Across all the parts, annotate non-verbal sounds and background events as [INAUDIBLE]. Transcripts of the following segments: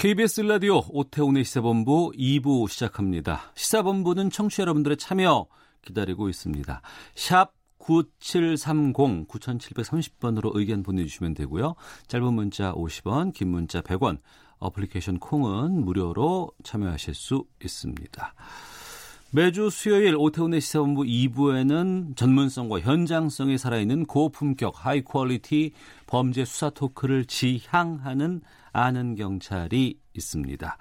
KBS 라디오 오태훈의 시사본부 2부 시작합니다. 시사본부는 청취자 여러분들의 참여 기다리고 있습니다. 샵 9730, 9730번으로 의견 보내주시면 되고요. 짧은 문자 50원, 긴 문자 100원, 어플리케이션 콩은 무료로 참여하실 수 있습니다. 매주 수요일 오태훈의 시사본부 2부에는 전문성과 현장성이 살아있는 고품격 high quality 범죄 수사 토크를 지향하는 아는 경찰이 있습니다.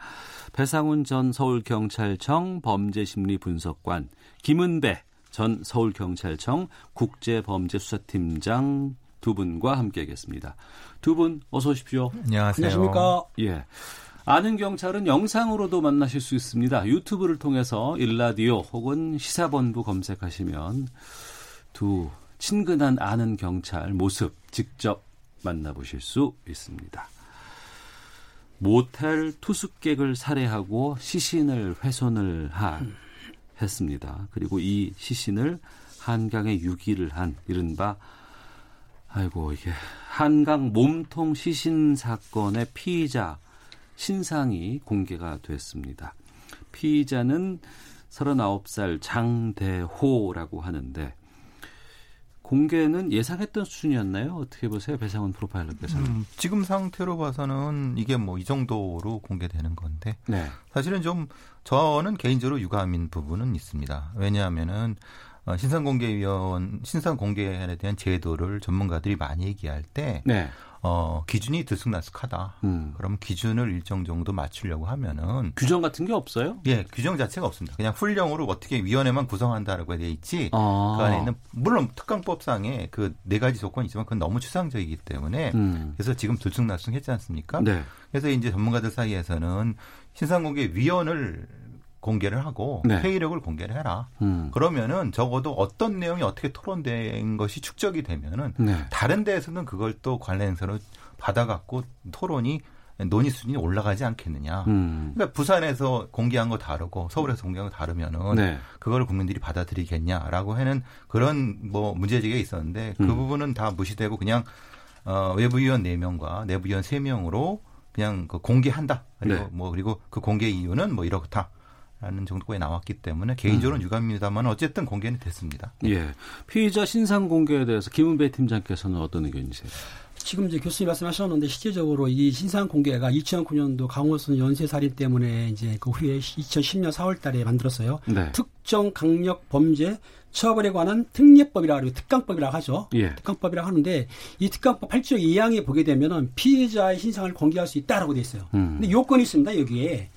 배상훈 전 서울경찰청 범죄심리분석관, 김은배 전 서울경찰청 국제범죄수사팀장 두 분과 함께하겠습니다. 두 분 어서 오십시오. 안녕하세요. 안녕하십니까. 예. 아는 경찰은 영상으로도 만나실 수 있습니다. 유튜브를 통해서 일라디오 혹은 시사본부 검색하시면 두 친근한 아는 경찰 모습 직접 만나보실 수 있습니다. 모텔 투숙객을 살해하고 시신을 훼손을 한 했습니다. 그리고 이 시신을 한강에 유기를 한 이른바 아이고 이게 한강 몸통 시신 사건의 피의자 신상이 공개가 됐습니다. 피의자는 39살 장대호라고 하는데 공개는 예상했던 수준이었나요? 어떻게 보세요? 배상훈 프로파일러께서는. 음, 지금 상태로 봐서는 이게 뭐 이 정도로 공개되는 건데 네. 사실은 좀 저는 개인적으로 유감인 부분은 있습니다. 왜냐하면은 어, 신상공개위원 신상공개에 대한 제도를 전문가들이 많이 얘기할 때 네. 어, 기준이 들쑥날쑥하다. 음. 그럼 기준을 일정 정도 맞추려고 하면은 규정 같은 게 없어요? 예 규정 자체가 없습니다. 그냥 훈령으로 어떻게 위원회만 구성한다라고 돼 있지. 아. 그 안에 있는 물론 특강법상에 그 네 가지 조건이 있지만 그건 너무 추상적이기 때문에 음. 그래서 지금 들쑥날쑥했지 않습니까? 네. 그래서 이제 전문가들 사이에서는 신상공개위원을 공개를 하고 네. 회의록을 공개를 해라. 음. 그러면은 적어도 어떤 내용이 어떻게 토론된 것이 축적이 되면은 네. 다른 데에서는 그걸 또 관련해서로 받아갖고 토론이 논의 수준이 올라가지 않겠느냐. 음. 그러니까 부산에서 공개한 거 다르고 서울에서 공개한 거 다르면은 네. 그걸 국민들이 받아들이겠냐라고 하는 그런 뭐 문제제기가 있었는데 그 음. 부분은 다 무시되고 그냥 어 외부위원 4명과 내부위원 3명으로 그냥 그 공개한다. 그리고 네. 뭐 그리고 그 공개 이유는 뭐 이렇다. 라는 정도가 나왔기 때문에 음. 개인적으로는 유감입니다만 어쨌든 공개는 됐습니다. 예. 피의자 신상 공개에 대해서 김은배 팀장께서는 어떤 의견이세요? 지금 이제 교수님 말씀하셨는데 실제적으로 이 신상 공개가 2009년도 강호순 연쇄살인 때문에 이제 그 후에 2010년 4월달에 만들었어요. 네. 특정 강력 범죄 처벌에 관한 특례법이라 그러고 특강법이라고 하죠. 예. 특강법이라고 하는데 이 특강법 8조 2항에 보게 되면은 피해자의 신상을 공개할 수 있다라고 돼 있어요. 음. 근데 요건이 있습니다. 여기에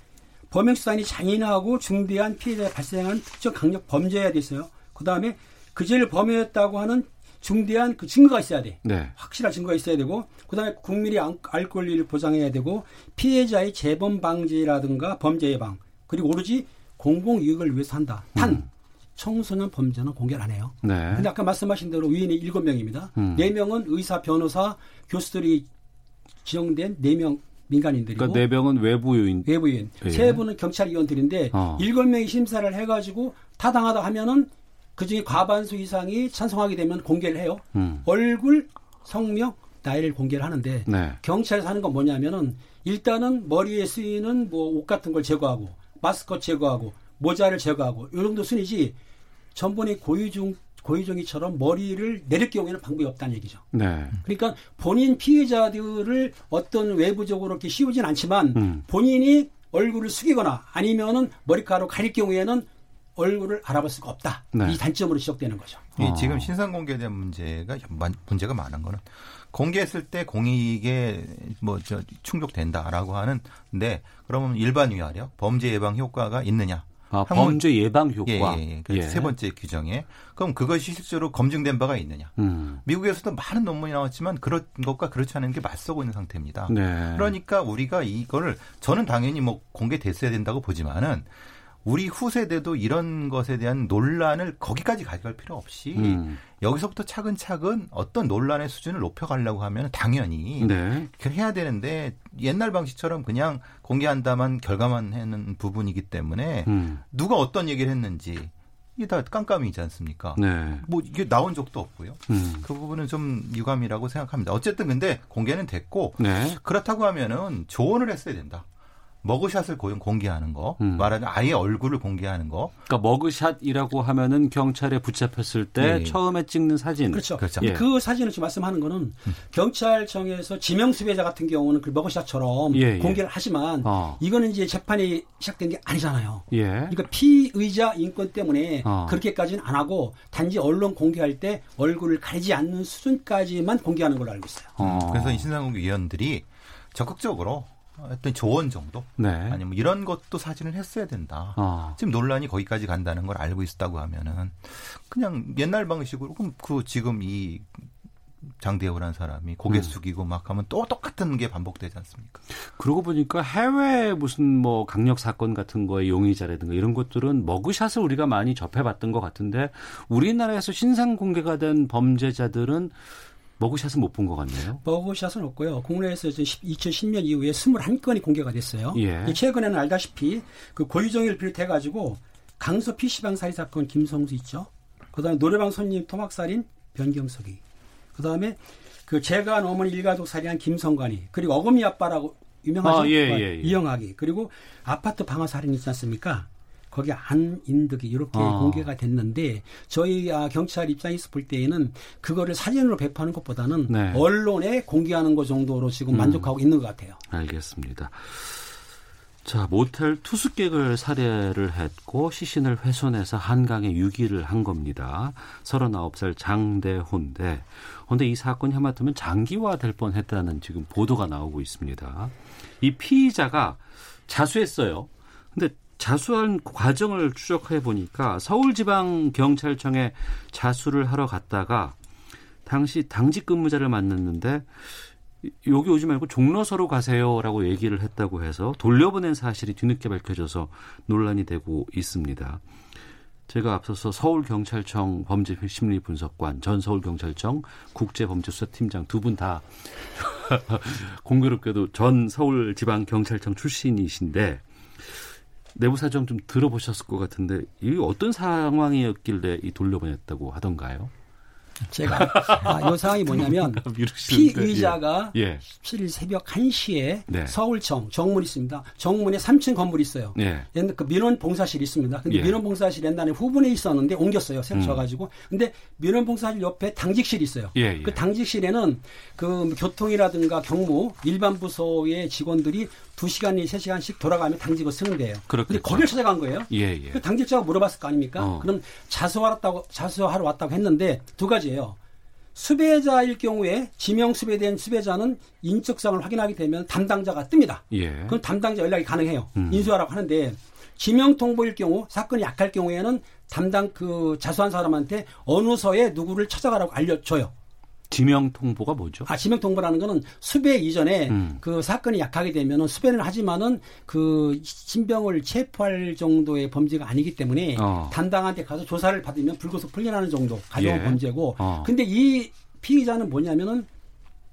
범행 수단이 잔인하고 중대한 피해자가 발생한 특정 강력 범죄여야 돼 있어요. 그다음에 그 죄를 범했다고 하는 중대한 그 증거가 있어야 돼. 네. 확실한 증거가 있어야 되고 그 다음에 국민이 알- 알 권리를 보장해야 되고 피해자의 재범 방지라든가 범죄 예방 그리고 오로지 공공 이익을 위해서 한다. 단 청소년 범죄는 공개를 안 해요. 네. 근데 아까 말씀하신 대로 위인이 일곱 명입니다. 음. 네 명은 의사, 변호사, 교수들이 지정된 네명 민간인들이고 그러니까 네 명은 외부 요인. 외부인 예. 세 분은 경찰 위원들인데 어. 일곱 명이 심사를 해가지고 타당하다 하면은 그중에 과반수 이상이 찬성하게 되면 공개를 해요. 음. 얼굴, 성명, 나이를 공개를 하는데 네. 경찰에서 하는 건 뭐냐면은 일단은 머리에 쓰이는 뭐 옷 같은 걸 제거하고 마스크 제거하고 모자를 제거하고 이 정도 순이지 전번에 고유중 고유정이처럼 머리를 내릴 경우에는 방법이 없다는 얘기죠. 네. 그러니까 본인 피해자들을 어떤 외부적으로 이렇게 씌우진 않지만 음. 본인이 얼굴을 숙이거나 아니면은 머리카락으로 가릴 경우에는 얼굴을 알아볼 수가 없다. 네. 이 단점으로 지적되는 거죠. 이 어. 지금 신상 대한 문제가 만- 문제가 많은 거는 공개했을 때 공익에 뭐 저 충족된다라고 하는데 그러면 일반 위하력 범죄 예방 효과가 있느냐? 아, 범죄 예방 효과. 예, 예, 그 예. 세 번째 규정에 그럼 그것이 실제로 검증된 바가 있느냐? 음. 미국에서도 많은 논문이 나왔지만 그런 것과 그렇지 않은 게 맞서고 있는 상태입니다. 네. 그러니까 우리가 이거를 저는 당연히 뭐 공개됐어야 된다고 보지만은 우리 후세대도 이런 것에 대한 논란을 거기까지 가져갈 필요 없이 음. 여기서부터 차근차근 어떤 논란의 수준을 높여가려고 하면 당연히 네. 해야 되는데 옛날 방식처럼 그냥 공개한다만 결과만 하는 부분이기 때문에 음. 누가 어떤 얘기를 했는지 이게 다 깜깜이지 않습니까? 네. 뭐 이게 나온 적도 없고요. 음. 그 부분은 좀 유감이라고 생각합니다. 어쨌든 근데 공개는 됐고 네. 그렇다고 하면은 조언을 했어야 된다. 머그샷을 고용 공개하는 거, 음. 말하는 아예 얼굴을 공개하는 거. 그러니까 머그샷이라고 하면은 경찰에 붙잡혔을 때 네. 처음에 찍는 사진. 그렇죠. 그렇죠. 예. 그 사진을 지금 말씀하는 거는 음. 경찰청에서 지명 수배자 같은 경우는 그 머그샷처럼 예, 예. 공개를 하지만 어. 이거는 이제 재판이 시작된 게 아니잖아요. 예. 그러니까 피의자 인권 때문에 어. 그렇게까지는 안 하고 단지 언론 공개할 때 얼굴을 가리지 않는 수준까지만 공개하는 걸로 알고 있어요. 어. 그래서 이 신상공개 위원들이 적극적으로 어떤 조언 정도 네. 아니면 뭐 이런 것도 사진을 했어야 된다. 아. 지금 논란이 거기까지 간다는 걸 알고 있었다고 하면은 그냥 옛날 방식으로 그럼 그 지금 이 장대호라는 사람이 고개 음. 숙이고 막 하면 또 똑같은 게 반복되지 않습니까? 그러고 보니까 해외 무슨 뭐 강력 사건 같은 거에 용의자라든가 이런 것들은 머그샷을 우리가 많이 접해봤던 것 같은데 우리나라에서 신상 공개가 된 범죄자들은 머그샷은 못 본 것 같네요. 머그샷은 없고요. 국내에서 2010년 이후에 21건이 공개가 됐어요. 예. 최근에는 알다시피 그 고유정일 비롯해가지고 강서 PC방 살인 사건 김성수 있죠. 그다음에 노래방 손님 토막살인 변경석이. 그다음에 그 재간 어머니 일가족 살인한 김성관이 그리고 어금니 아빠라고 유명하죠. 아, 예, 예, 예. 이영학이 그리고 아파트 방화 살인 있지 않습니까? 거기 안 인득이 이렇게 어. 공개가 됐는데 저희 아, 경찰 입장에서 볼 때에는 그거를 사진으로 배포하는 것보다는 네. 언론에 공개하는 것 정도로 지금 음. 만족하고 음. 있는 것 같아요. 알겠습니다. 자, 모텔 투숙객을 살해를 했고 시신을 훼손해서 한강에 유기를 한 겁니다. 39살 장대호인데 그런데 이 사건이 하마터면 장기화될 뻔했다는 지금 보도가 나오고 있습니다. 이 피의자가 자수했어요. 근데 자수한 과정을 추적해 보니까 서울지방경찰청에 자수를 하러 갔다가 당시 당직 근무자를 만났는데 여기 오지 말고 종로서로 가세요라고 얘기를 했다고 해서 돌려보낸 사실이 뒤늦게 밝혀져서 논란이 되고 있습니다. 제가 앞서서 서울경찰청 범죄심리분석관, 전 서울경찰청 국제범죄수사팀장 두 분 다 [LAUGHS] 공교롭게도 전 서울지방경찰청 출신이신데 내부 사정 좀 들어보셨을 것 같은데 이 어떤 상황이었길래 이 돌려보냈다고 하던가요? 제가 아, 이 상황이 뭐냐면 [LAUGHS] 피의자가 예. 17일 새벽 1시에 네. 서울청 정문 있습니다. 정문에 3층 건물이 있어요. 예. 옛날 그 민원 봉사실이 있습니다. 근데 예. 민원 봉사실 옛날에 후분에 있었는데 옮겼어요. 새로. 음. 근데 민원 봉사실 옆에 당직실이 있어요. 예, 예. 그 당직실에는 그 교통이라든가 경무 일반 부서의 직원들이 2시간이 3시간씩 돌아가면 당직을 쓰는 데예요. 그런데 거기를 찾아간 거예요. 예, 예. 그 당직자가 물어봤을 거 아닙니까? 어. 그럼 자수하러 왔다고 자수하러 왔다고 했는데 두 가지예요. 수배자일 경우에 지명 수배된 수배자는 인적성을 확인하게 되면 담당자가 뜹니다. 예. 그럼 담당자 연락이 가능해요. 음. 인수하라고 하는데 지명 통보일 경우 사건이 약할 경우에는 담당 그 자수한 사람한테 어느 서에 누구를 찾아가라고 알려줘요. 지명 통보가 뭐죠? 아, 지명 통보라는 거는 수배 이전에 음. 그 사건이 약하게 되면은 수배는 하지만은 그 신병을 체포할 정도의 범죄가 아니기 때문에 어. 담당한테 가서 조사를 받으면 불구속 풀려나는 정도 가벼운 예. 범죄고. 어. 근데 이 피의자는 뭐냐면은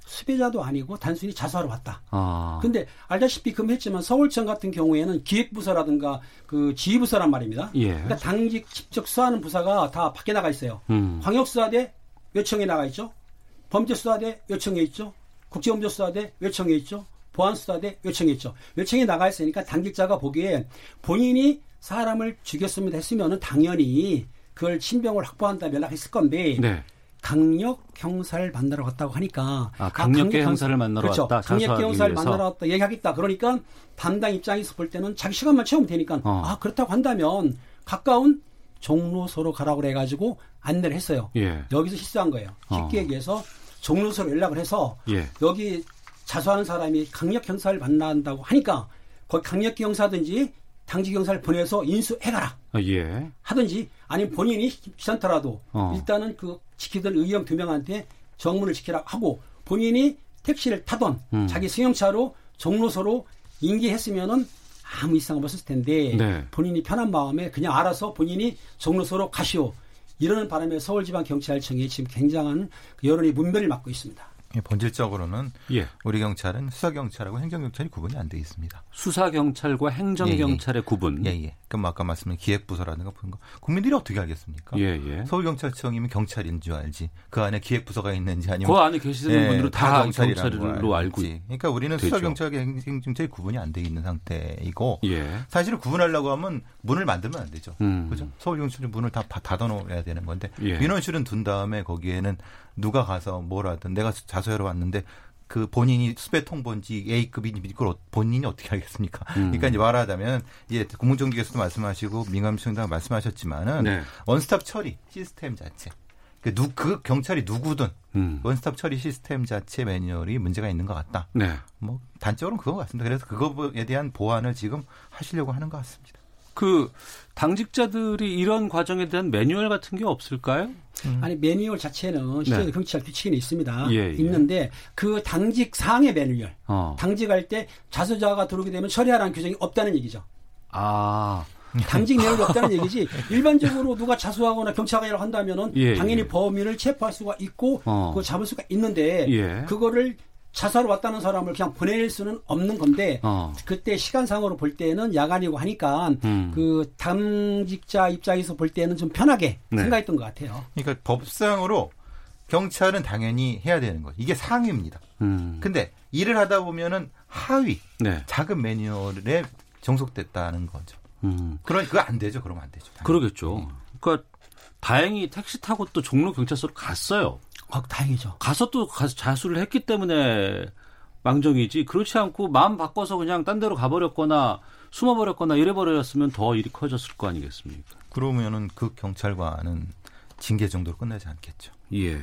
수배자도 아니고 단순히 자수하러 왔다. 아. 근데 알다시피 금했지만 서울청 같은 경우에는 기획부서라든가 그 지휘부서란 말입니다. 예. 그러니까 당직 직접 수사하는 부서가 다 밖에 나가 있어요. 음. 광역수사대 요청에 나가 있죠. 범죄수사대 요청해 있죠. 국제범죄수사대 요청해 있죠. 보안수사대 요청해 있죠. 요청이 나가 있으니까 당직자가 보기에 본인이 사람을 죽였으면 했으면은 당연히 그걸 신병을 확보한다 연락했을 건데 네. 강력 형사를 만나러 갔다고 하니까 아, 강력계 아, 형사를 만나러 그렇죠. 왔다. 강력계 형사를 만나러 왔다 얘기하겠다. 그러니까 담당 입장에서 볼 때는 자기 시간만 채우면 되니까 어. 아 그렇다고 한다면 가까운 종로소로 가라고 그래가지고 안내를 했어요. 예. 여기서 실수한 거예요. 쉽게 어. 얘기해서 종로서로 연락을 해서 예. 여기 자수하는 사람이 강력 형사를 만난다고 하니까 거기 강력 형사든지 당직 경찰 보내서 인수해가라. 아, 예. 하든지 아니면 본인이 귀찮더라도 어. 일단은 그 지키던 의형 두 명한테 정문을 지키라 하고 본인이 택시를 타던 음. 자기 승용차로 종로소로 인계했으면은 아무 이상 없었을 텐데 네. 본인이 편한 마음에 그냥 알아서 본인이 종로소로 가시오. 이러는 바람에 서울지방경찰청이 지금 굉장한 여론의 문매를 맞고 있습니다. 예, 본질적으로는 예. 우리 경찰은 수사 경찰하고 행정 경찰이 구분이 안 돼 있습니다. 수사 경찰과 행정 경찰의 예, 예. 구분. 예, 예. 그럼 아까 말씀드린 기획부서라든가 그런 거 국민들이 어떻게 알겠습니까? 예, 예. 서울 경찰청이면 경찰인 줄 알지. 그 안에 기획부서가 있는지 아니면 그 안에 계시는 예, 분들은 다 경찰로 알고 있지. 그러니까 우리는 수사 경찰과 행정 경찰이 구분이 안 돼 있는 상태이고 예. 사실은 구분하려고 하면 문을 만들면 안 되죠. 음. 그죠? 서울 경찰이 문을 다 닫아 놓아야 되는 건데 민원실은 둔 다음에 거기에는 누가 가서 뭘 하든 내가 자 소하러 왔는데 그 본인이 수배 통본지 A급인지 이걸 본인이 어떻게 알겠습니까? 음. 그러니까 이제 말하자면 이제 국무정기에서도 말씀하시고 민감시청장 말씀하셨지만은 네. 원스톱 처리 시스템 자체 그, 누, 그 경찰이 누구든 음. 원스톱 처리 시스템 자체 매뉴얼이 문제가 있는 것 같다. 네. 뭐 단적으로는 그거 같습니다. 그래서 그거에 대한 보완을 지금 하시려고 하는 것 같습니다. 그 당직자들이 이런 과정에 대한 매뉴얼 같은 게 없을까요? 음. 아니 매뉴얼 자체는 실제 네. 경찰 규칙이 있습니다. 예, 예. 있는데 그 당직 사항의 매뉴얼, 어. 당직할 때 자수자가 들어오게 되면 처리하라는 규정이 없다는 얘기죠. 아. 당직 내용이 없다는 얘기지 일반적으로 누가 자수하거나 경찰관이라고 한다면은 예, 당연히 예. 범인을 체포할 수가 있고 어. 그거 잡을 수가 있는데 예. 그거를 자살을 왔다는 사람을 그냥 보낼 수는 없는 건데 어. 그때 시간상으로 볼 때는 야간이고 하니까 음. 그 당직자 입장에서 볼 때는 좀 편하게 네. 생각했던 것 같아요. 그러니까 법상으로 경찰은 당연히 해야 되는 거. 이게 상위입니다. 음. 근데 일을 하다 보면은 하위 네. 작은 매뉴얼에 정속됐다는 거죠. 음. 그러 그거 안 되죠. 그러면 안 되죠. 당연히. 그러겠죠. 그러니까 다행히 택시 타고 또 종로 경찰서로 갔어요. 아, 다행이죠. 가서 또 가서 자수를 했기 때문에 망정이지 그렇지 않고 마음 바꿔서 그냥 딴 데로 가버렸거나 숨어버렸거나 이래버렸으면 더 일이 커졌을 거 아니겠습니까? 그러면은 그 경찰관은 징계 정도로 끝나지 않겠죠. 예.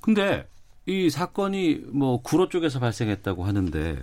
근데 이 사건이 뭐 구로 쪽에서 발생했다고 하는데,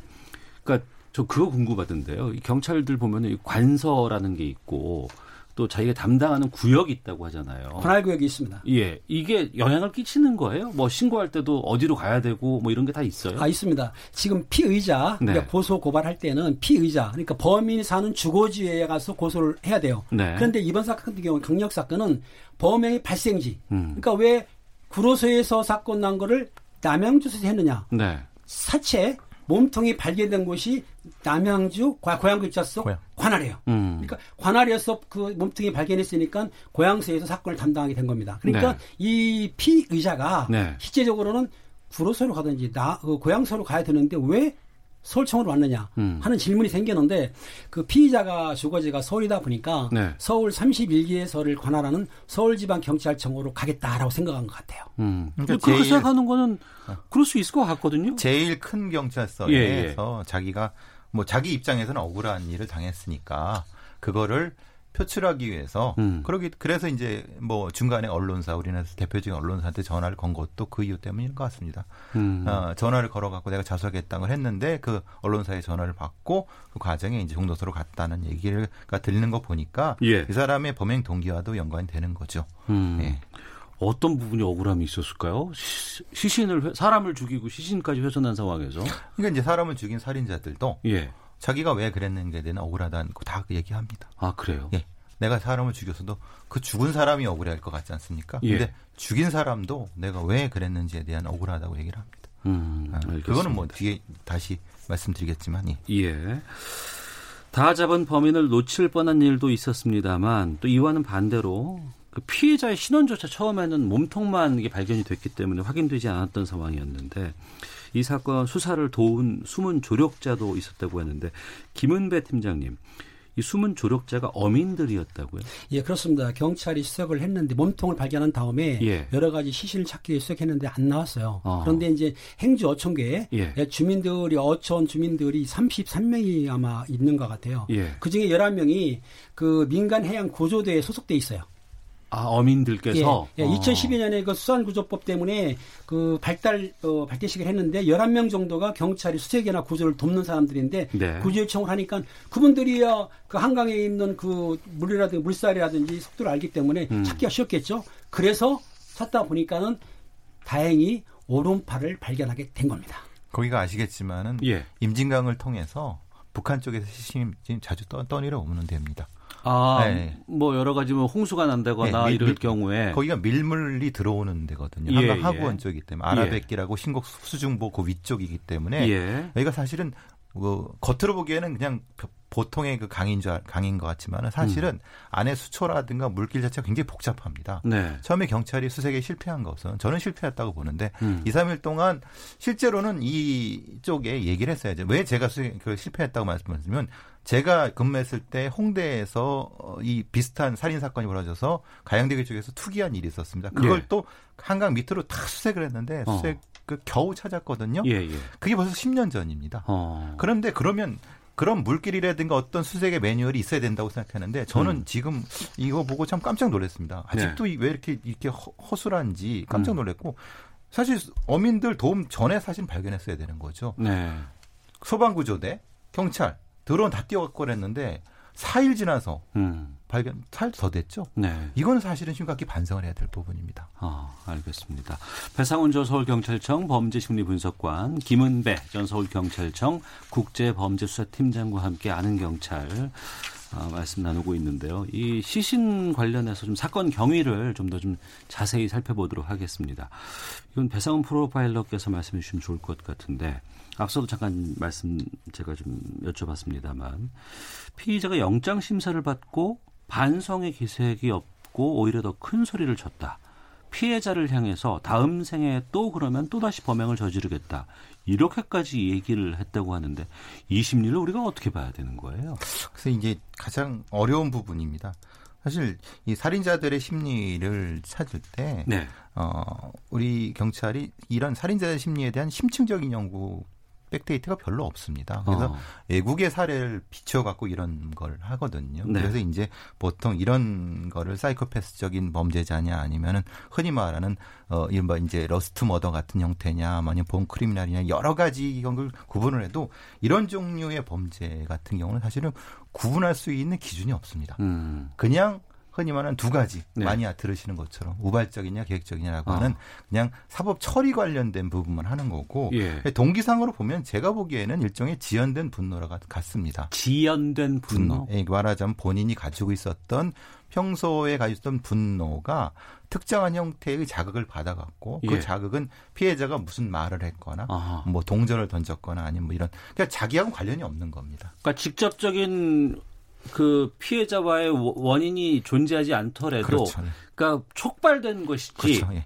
그러니까 저 그거 궁금하던데요. 이 경찰들 보면은 관서라는 게 있고 또 자기가 담당하는 구역이 있다고 하잖아요. 관할 구역이 있습니다. 예, 이게 영향을 끼치는 거예요? 뭐 신고할 때도 어디로 가야 되고 뭐 이런 게 다 있어요? 아 있습니다. 지금 피의자 네. 그러니까 고소 고발할 때는 피의자 그러니까 범인이 사는 주거지에 가서 고소를 해야 돼요. 네. 그런데 이번 사건 같은 경우 강력 사건은 범행의 발생지. 음. 그러니까 왜 구로소에서 사건 난 거를 남양주에서 했느냐? 네. 사체 몸통이 발견된 곳이 남양주 고향 글자서 관할이에요. 음. 그러니까 관할이어서 그 몸통이 발견했으니까 고향서에서 사건을 담당하게 된 겁니다. 그러니까 네. 이 피의자가 네. 실제적으로는 구로서로 가든지 나그 고향서로 가야 되는데 왜 서울청으로 왔느냐 음. 하는 질문이 생겼는데 그 피의자가 주거지가 서울이다 보니까 네. 서울 31기에서를 관할하는 서울지방경찰청으로 가겠다라고 생각한 것 같아요. 음. 그러니까 그렇게 제일, 생각하는 거는 그럴 수 있을 것 같거든요. 제일 큰 경찰서에서 예, 예. 자기가 뭐 자기 입장에서는 억울한 일을 당했으니까 그거를 표출하기 위해서 음. 그러기 그래서 이제 뭐 중간에 언론사 우리나라 대표적인 언론사한테 전화를 건 것도 그 이유 때문인 것 같습니다. 음. 어, 전화를 걸어갖고 내가 자수하겠다는 걸 했는데 그 언론사의 전화를 받고 그 과정에 이제 종도서로 갔다는 얘기를 들리는 거 보니까 예. 이 사람의 범행 동기와도 연관이 되는 거죠. 음. 예. 어떤 부분이 억울함이 있었을까요? 시, 신을 사람을 죽이고 시신까지 훼손한 상황에서. 그러니까 이제 사람을 죽인 살인자들도 예. 자기가 왜 그랬는지에 대한 억울하다는 거 다 얘기합니다. 아 그래요? 예. 내가 사람을 죽였어도 그 죽은 사람이 억울해할 것 같지 않습니까? 예. 근데 죽인 사람도 내가 왜 그랬는지에 대한 억울하다고 얘기를 합니다. 음, 아, 그거는 뭐 뒤에 다시 말씀드리겠지만 예. 예. 다 잡은 범인을 놓칠 뻔한 일도 있었습니다만 또 이와는 반대로 그 피해자의 신원조차 처음에는 몸통만 이게 발견이 됐기 때문에 확인되지 않았던 상황이었는데 이 사건 수사를 도운 숨은 조력자도 있었다고 했는데 김은배 팀장님 이 숨은 조력자가 어민들이었다고요? 예, 그렇습니다. 경찰이 수색을 했는데 몸통을 발견한 다음에 예. 여러 가지 시신을 찾기 위해 수색했는데 안 나왔어요. 어. 그런데 이제 행주 어촌계에 예. 예 주민들이 어촌 주민들이 33명이 아마 있는 것 같아요. 예. 그 중에 11명이 그 민간 해양 구조대에 소속돼 있어요. 아, 어민들께서 예, 예, 2012년에 그 수산구조법 때문에 그 발달 어, 발대식을 했는데 11명 정도가 경찰이 수색이나 구조를 돕는 사람들인데 네. 구조 요청을 하니까 그분들이야 그 한강에 있는 그 물이라든지 물살이라든지 속도를 알기 때문에 음. 찾기가 쉬웠겠죠. 그래서 찾다 보니까는 다행히 오른팔을 발견하게 된 겁니다. 거기가 아시겠지만은 예. 임진강을 통해서 북한 쪽에서 시신이 지금 자주 떠, 떠내려 오는 데입니다. 아, 네. 뭐 여러 가지 뭐 홍수가 난다거나 네, 밀, 이럴 밀, 경우에 거기가 밀물이 들어오는 데거든요. 예, 한강 하구원 예. 쪽이기 때문에 아라뱃길하고 예. 신곡 수중보 그 위쪽이기 때문에 예. 여기가 사실은 뭐 겉으로 보기에는 그냥 보통의 그 강인 줄 강인 것 같지만은 사실은 음. 안에 수초라든가 물길 자체가 굉장히 복잡합니다. 네. 처음에 경찰이 수색에 실패한 것은 저는 실패했다고 보는데 음. 2, 3일 동안 실제로는 이쪽에 얘기를 했어야죠. 왜 제가 수색 그 실패했다고 말씀드리면 제가 근무했을 때 홍대에서 어, 이 비슷한 살인 사건이 벌어져서 가양대교 쪽에서 투기한 일이 있었습니다. 그걸 예. 또 한강 밑으로 다 수색을 했는데 어. 수색 어. 그 겨우 찾았거든요. 예, 예. 그게 벌써 10년 전입니다. 어. 그런데 그러면 그런 물길이라든가 어떤 수색의 매뉴얼이 있어야 된다고 생각하는데 저는 음. 지금 이거 보고 참 깜짝 놀랐습니다. 아직도 네. 왜 이렇게 이렇게 허, 술한지 깜짝 음. 놀랐고 사실 어민들 도움 전에 사실 발견했어야 되는 거죠. 네. 소방구조대, 경찰 드론 다 띄워갖고 그랬는데 4일 지나서 음. 발견 4일 더 됐죠. 네. 이건 사실은 심각히 반성을 해야 될 부분입니다. 아, 알겠습니다. 배상훈 전 서울경찰청 범죄심리분석관, 김은배 전 서울경찰청 국제범죄수사팀장과 함께 아는 경찰 아, 말씀 나누고 있는데요. 이 시신 관련해서 좀 사건 경위를 좀 더좀 좀 자세히 살펴보도록 하겠습니다. 이건 배상훈 프로파일러께서 말씀해 주시면 좋을 것 같은데 앞서도 잠깐 말씀 제가 좀 여쭤봤습니다만 피의자가 영장 심사를 받고 반성의 기색이 없고 오히려 더 큰 소리를 쳤다. 피해자를 향해서 다음 생에 또 그러면 또 다시 범행을 저지르겠다. 이렇게까지 얘기를 했다고 하는데 이 심리를 우리가 어떻게 봐야 되는 거예요? 그래서 이제 가장 어려운 부분입니다. 사실 이 살인자들의 심리를 찾을 때, 네. 어, 우리 경찰이 이런 살인자의 심리에 대한 심층적인 연구 back data가 별로 없습니다. 그래서 어. 외국의 사례를 비춰 갖고 이런 걸 하거든요. 네. 그래서 이제 보통 이런 거를 사이코패스적인 범죄자냐 아니면은 흔히 말하는 어 이른바 이제 lust murder 같은 형태냐 아니면 born criminal이냐 여러 가지 이런 걸 구분을 해도 이런 종류의 범죄 같은 경우는 사실은 구분할 수 있는 기준이 없습니다. 음. 그냥 흔히 말하는 두 가지 네. 많이 들으시는 것처럼 우발적이냐 계획적이냐라고 아. 하는 그냥 사법 처리 관련된 부분만 하는 거고 예. 동기상으로 보면 제가 보기에는 일종의 지연된 분노라 같습니다. 지연된 분노. 분노. 예, 말하자면 본인이 가지고 있었던 평소에 가지고 있던 분노가 특정한 형태의 자극을 받아갖고 그 예. 그 자극은 피해자가 무슨 말을 했거나 아하. 뭐 동전을 던졌거나 아니면 뭐 이런 그러니까 자기하고 관련이 없는 겁니다. 그러니까 직접적인 그 피해자와의 원인이 존재하지 않더라도 그렇죠. 네. 그러니까 촉발된 것이지 그렇죠. 예.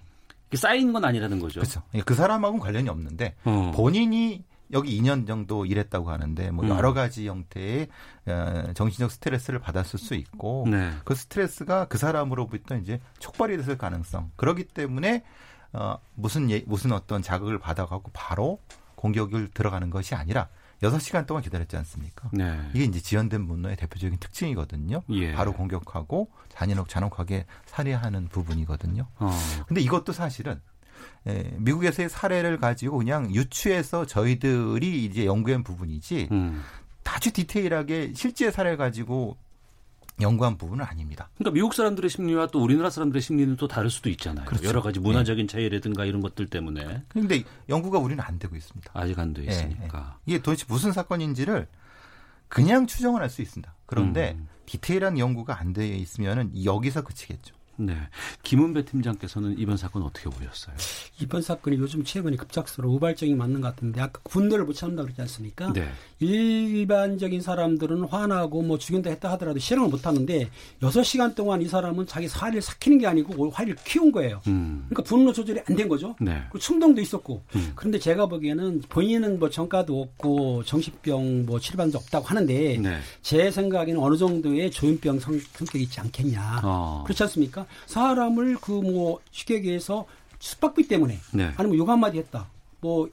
쌓인 건 아니라는 거죠. 그렇죠. 예, 그 사람하고는 관련이 없는데 어. 본인이 여기 2년 정도 일했다고 하는데 뭐 음. 여러 가지 형태의 어, 정신적 스트레스를 받았을 수 있고 네. 그 스트레스가 그 사람으로부터 이제 촉발이 됐을 가능성. 그렇기 때문에 어 무슨 예, 무슨 어떤 자극을 받아가고 바로 공격을 들어가는 것이 아니라 6시간 동안 기다렸지 않습니까? 네. 이게 이제 지연된 분노의 대표적인 특징이거든요. 예. 바로 공격하고 잔인하고 잔혹하게 살해하는 부분이거든요. 어. 근데 이것도 사실은 예, 미국에서의 사례를 가지고 그냥 유추해서 저희들이 이제 연구한 부분이지 음. 아주 디테일하게 실제 사례를 가지고 연구한 부분은 아닙니다. 그러니까 미국 사람들의 심리와 또 우리나라 사람들의 심리는 또 다를 수도 있잖아요. 그렇죠. 여러 가지 문화적인 네. 차이라든가 이런 것들 때문에. 그런데 연구가 우리는 안 되고 있습니다. 아직 안 돼 있으니까. 네, 네. 이게 도대체 무슨 사건인지를 그냥 추정을 할 수 있습니다. 그런데 음. 디테일한 연구가 안 돼 있으면은 여기서 그치겠죠. 네. 김은배 팀장께서는 이번 사건 어떻게 보셨어요? 이번 사건이 요즘 최근에 급작스러워 우발적이 맞는 것 같은데 아까 분노를 못 참는다 그러지 않습니까? 네. 일반적인 사람들은 화나고 뭐 죽인다 했다 하더라도 실행을 못 하는데 6시간 동안 이 사람은 자기 화를 삭히는 게 아니고 화를 키운 거예요. 음. 그러니까 분노 조절이 안 된 거죠. 네. 그 충동도 있었고. 음. 그런데 제가 보기에는 본인은 뭐 전과도 없고 정신병 뭐 치료받은 적 없다고 하는데 네. 제 생각에는 어느 정도의 조현병 성격이 있지 않겠냐. 어. 그렇지 않습니까? 사람을 그 뭐 쉽게 얘기해서 숙박비 때문에 네. 아니면 욕 한마디 했다. 뭐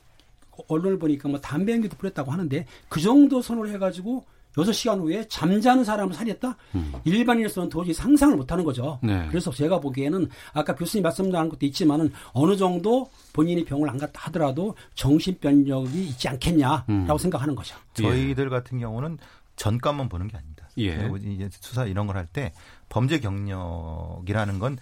언론을 보니까 뭐 담배 연기도 뿌렸다고 하는데 그 정도 선을 해가지고 6시간 후에 잠자는 사람을 살했다? 음. 일반인으로서는 도저히 상상을 못하는 거죠. 네. 그래서 제가 보기에는 아까 교수님 말씀하신 것도 있지만은 어느 정도 본인이 병을 안 갔다 하더라도 정신병력이 있지 않겠냐라고 음. 생각하는 거죠. 저희들 같은 경우는 전과만 보는 게 아닙니다. 예. 이제 수사 이런 걸 할 때 범죄 경력이라는 건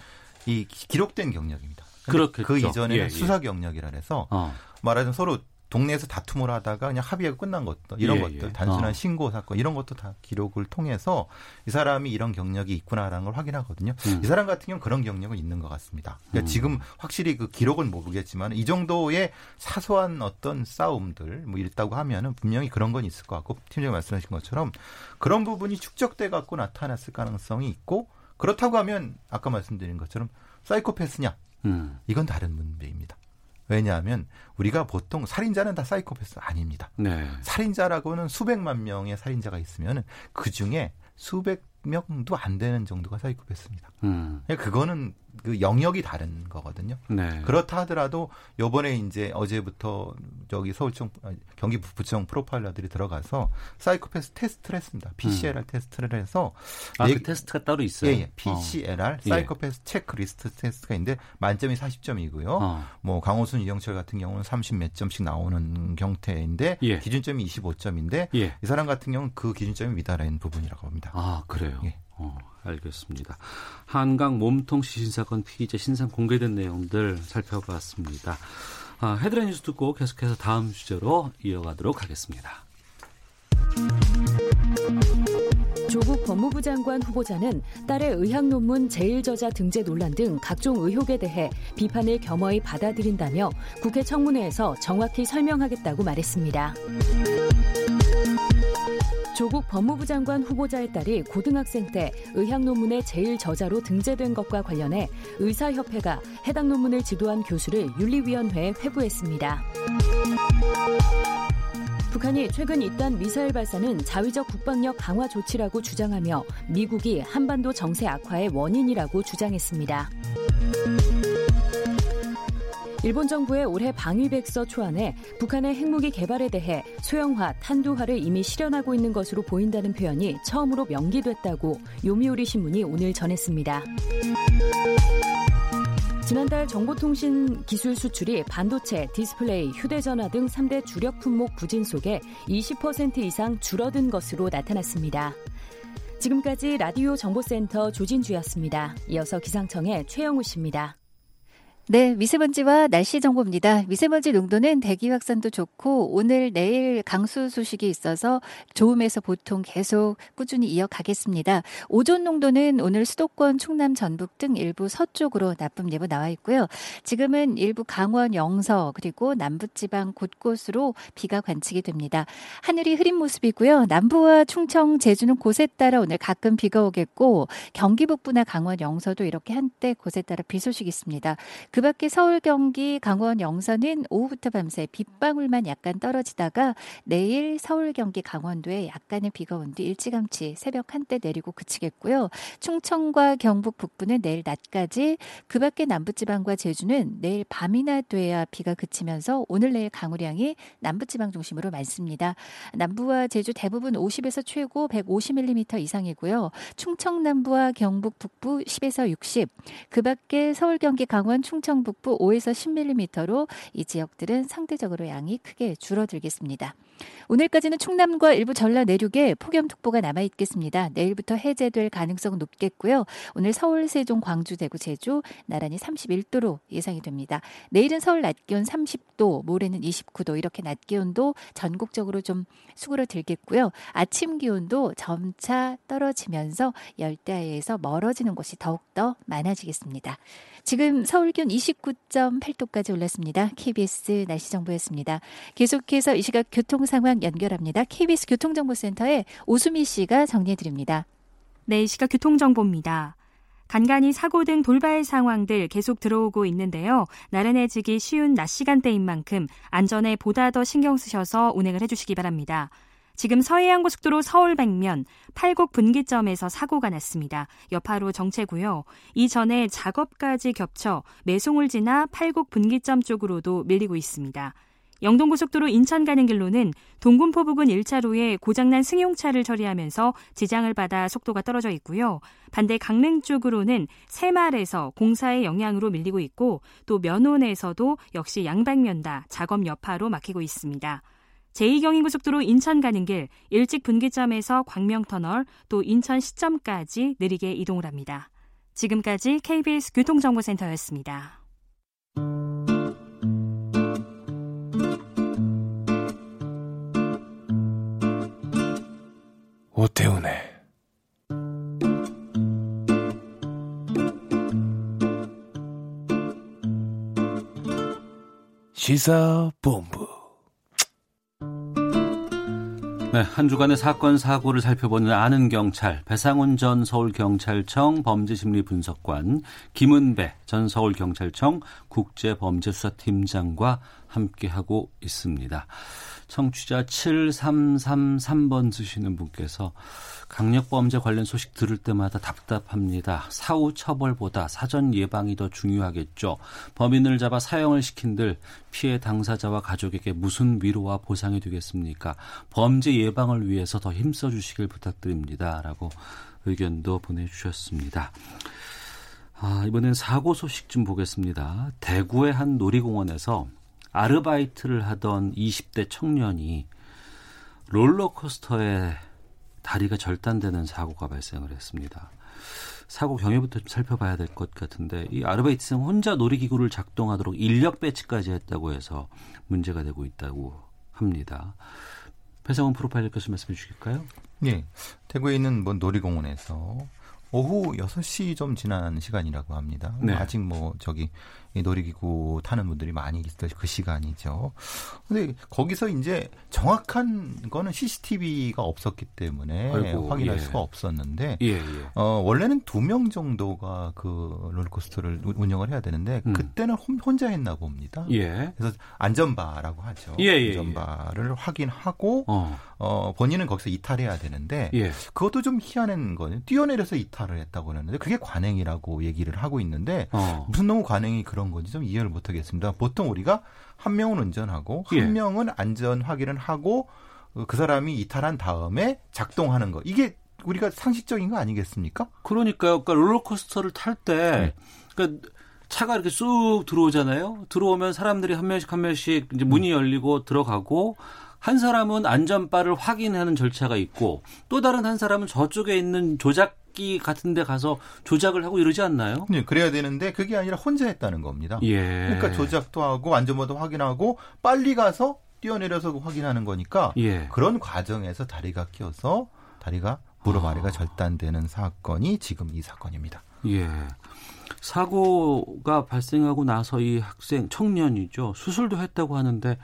이 기록된 경력입니다. 그렇겠죠. 그 이전에는 예, 예. 수사 경력이라 해서 어. 말하자면 서로 동네에서 다툼을 하다가 그냥 합의하고 끝난 것들 이런 예, 것들 예. 단순한 어. 신고 사건 이런 것도 다 기록을 통해서 이 사람이 이런 경력이 있구나라는 걸 확인하거든요. 음. 이 사람 같은 경우는 그런 경력은 있는 것 같습니다. 그러니까 음. 지금 확실히 그 기록은 모르겠지만 이 정도의 사소한 어떤 싸움들 뭐 있다고 하면은 분명히 그런 건 있을 것 같고 팀장님 말씀하신 것처럼 그런 부분이 축적돼 갖고 나타났을 가능성이 있고 그렇다고 하면 아까 말씀드린 것처럼 사이코패스냐 음. 이건 다른 문제입니다. 왜냐하면 우리가 보통 살인자는 다 사이코패스 아닙니다. 네. 살인자라고는 수백만 명의 살인자가 있으면 그 중에 수백 명도 안 되는 정도가 사이코패스입니다. 음. 그러니까 그거는 그 영역이 다른 거거든요. 네. 그렇다 하더라도 요번에 이제 어제부터 저기 서울청 경기 북부청 프로파일러들이 들어가서 사이코패스 테스트를 했습니다. PCLR 음. 테스트를 해서 아, 네, 그 테스트가 따로 있어요. 예, 예. PCLR 어. 사이코패스 예. 체크리스트 테스트가 있는데 만점이 40점이고요. 어. 뭐 강호순 유영철 같은 경우는 30 몇 점씩 나오는 형태인데 예. 기준점이 25점인데 예. 이 사람 같은 경우는 그 기준점이 미달한 부분이라고 합니다. 아, 그래요. 예. 어, 알겠습니다. 한강 몸통 시신 사건 피의자 신상 공개된 내용들 살펴봤습니다. 아, 헤드라인 뉴스 듣고 계속해서 다음 주제로 이어가도록 하겠습니다. 조국 법무부 장관 후보자는 딸의 의학 논문 제일 저자 등재 논란 등 각종 의혹에 대해 비판을 겸허히 받아들인다며 국회 청문회에서 정확히 설명하겠다고 말했습니다. 조국 법무부 장관 후보자의 딸이 고등학생 때 의학 논문의 제일 저자로 등재된 것과 관련해 의사협회가 해당 논문을 지도한 교수를 윤리위원회에 회부했습니다. 북한이 최근 잇단 미사일 발사는 자위적 국방력 강화 조치라고 주장하며 미국이 한반도 정세 악화의 원인이라고 주장했습니다. 일본 정부의 올해 방위백서 초안에 북한의 핵무기 개발에 대해 소형화, 탄두화를 이미 실현하고 있는 것으로 보인다는 표현이 처음으로 명기됐다고 요미우리 신문이 오늘 전했습니다. 지난달 정보통신 기술 수출이 반도체, 디스플레이, 휴대전화 등 3대 주력 품목 부진 속에 20% 이상 줄어든 것으로 나타났습니다. 지금까지 라디오 정보센터 조진주였습니다. 이어서 기상청의 최영우 씨입니다. 네, 미세먼지와 날씨 정보입니다. 미세먼지 농도는 대기 확산도 좋고 오늘 내일 강수 소식이 있어서 좋음에서 보통 계속 꾸준히 이어가겠습니다. 오존 농도는 오늘 수도권, 충남, 전북 등 일부 서쪽으로 나쁨 예보 나와 있고요. 지금은 일부 강원, 영서 그리고 남부 지방 곳곳으로 비가 관측이 됩니다. 하늘이 흐린 모습이고요. 남부와 충청, 제주는 곳에 따라 오늘 가끔 비가 오겠고 경기 북부나 강원, 영서도 이렇게 한때 곳에 따라 비 소식이 있습니다. 그 밖에 서울, 경기, 강원, 영서는 오후부터 밤새 빗방울만 약간 떨어지다가 내일 서울, 경기, 강원도에 약간의 비가 온 뒤 일찌감치 새벽 한때 내리고 그치겠고요. 충청과 경북 북부는 내일 낮까지 그 밖에 남부지방과 제주는 내일 밤이나 돼야 비가 그치면서 오늘 내일 강우량이 남부지방 중심으로 많습니다. 남부와 제주 대부분 50에서 최고 150mm 이상이고요. 충청 남부와 경북 북부 10에서 60, 그 밖에 서울, 경기, 강원, 충청 충청 북부 5에서 10mm로 이 지역들은 상대적으로 양이 크게 줄어들겠습니다. 오늘까지는 충남과 일부 전라 내륙에 폭염특보가 남아 있겠습니다. 내일부터 해제될 가능성 높겠고요. 오늘 서울, 세종, 광주, 대구, 제주 나란히 31도로 예상이 됩니다. 내일은 서울 낮 기온 30도, 모레는 29도 이렇게 낮 기온도 전국적으로 좀 수그러들겠고요. 아침 기온도 점차 떨어지면서 열대야에서 멀어지는 곳이 더욱더 많아지겠습니다. 지금 서울 기온 29.8도까지 올랐습니다. KBS 날씨 정보였습니다. 계속해서 이 시각 교통 상황 연결합니다. KBS 교통정보센터의 오수미 씨가 정리해 드립니다. 네, 이 시각 교통정보입니다. 간간히 사고 등 돌발 상황들 계속 들어오고 있는데요. 나른해지기 쉬운 낮 시간대인 만큼 안전에 보다 더 신경 쓰셔서 운행을 해주시기 바랍니다. 지금 서해안고속도로 서울 백면 팔곡 분기점에서 사고가 났습니다. 여파로 정체고요. 이전에 작업까지 겹쳐 매송을 지나 팔곡 분기점 쪽으로도 밀리고 있습니다. 영동고속도로 인천 가는 길로는 동군포 부근 1차로에 고장난 승용차를 처리하면서 지장을 받아 속도가 떨어져 있고요. 반대 강릉 쪽으로는 새말에서 공사의 영향으로 밀리고 있고 또 면원에서도 역시 양방면 다 작업 여파로 막히고 있습니다. 제2경인고속도로 인천 가는 길 일찍 분기점에서 광명터널 또 인천 시점까지 느리게 이동을 합니다. 지금까지 KBS 교통정보센터였습니다. 오태훈의 시사본부 네, 한 주간의 사건 사고를 살펴보는 아는 경찰 배상훈 전 서울경찰청 범죄심리분석관 김은배 전 서울경찰청 국제범죄수사팀장과 함께하고 있습니다. 청취자 7333번 쓰시는 분께서 강력범죄 관련 소식 들을 때마다 답답합니다. 사후 처벌보다 사전 예방이 더 중요하겠죠. 범인을 잡아 사형을 시킨들 피해 당사자와 가족에게 무슨 위로와 보상이 되겠습니까? 범죄 예방을 위해서 더 힘써 주시길 부탁드립니다. 라고 의견도 보내주셨습니다. 아, 이번엔 사고 소식 좀 보겠습니다. 대구의 한 놀이공원에서 아르바이트를 하던 20대 청년이 롤러코스터에 다리가 절단되는 사고가 발생을 했습니다. 사고 경위부터 좀 살펴봐야 될 것 같은데 이 아르바이트생 혼자 놀이기구를 작동하도록 인력 배치까지 했다고 해서 문제가 되고 있다고 합니다. 배상훈 프로파일러께서 말씀해 주실까요? 네. 대구에 있는 뭐 놀이공원에서 오후 6시 좀 지난 시간이라고 합니다. 네. 아직 뭐 저기 놀이기구 타는 분들이 많이 있을 그 시간이죠. 근데 거기서 이제 정확한 거는 CCTV가 없었기 때문에 아이고, 확인할 예. 수가 없었는데 예, 예. 어, 원래는 두 명 정도가 그 롤코스터를 운영을 해야 되는데 음. 그때는 혼자 했나 봅니다. 예. 그래서 안전바라고 하죠. 예, 예, 안전바를 확인하고 어. 어. 본인은 거기서 이탈해야 되는데 그것도 좀 희한한 거는 뛰어내려서 이탈을 했다고 하는데 그게 관행이라고 얘기를 하고 있는데 어. 무슨 너무 관행이 그런 그런 건지 좀 이해를 못 하겠습니다. 보통 우리가 한 명은 운전하고 한 예. 명은 안전 확인을 하고 그 사람이 이탈한 다음에 작동하는 거. 이게 우리가 상식적인 거 아니겠습니까? 그러니까요. 그러니까 롤러코스터를 탈때 네. 그러니까 차가 이렇게 쑥 들어오잖아요. 들어오면 사람들이 한 명씩 한 명씩 이제 문이 음. 열리고 들어가고 한 사람은 안전바를 확인하는 절차가 있고 또 다른 한 사람은 저쪽에 있는 조작 악기 같은 데 가서 조작을 하고 이러지 않나요? 네, 그래야 되는데 그게 아니라 혼자 했다는 겁니다. 예. 그러니까 조작도 하고 안전모도 확인하고 빨리 가서 뛰어내려서 확인하는 거니까 예. 그런 과정에서 다리가 끼어서 다리가 무릎 아래가 아. 절단되는 사건이 지금 이 사건입니다. 예. 사고가 발생하고 나서 이 학생 청년이죠. 수술도 했다고 하는데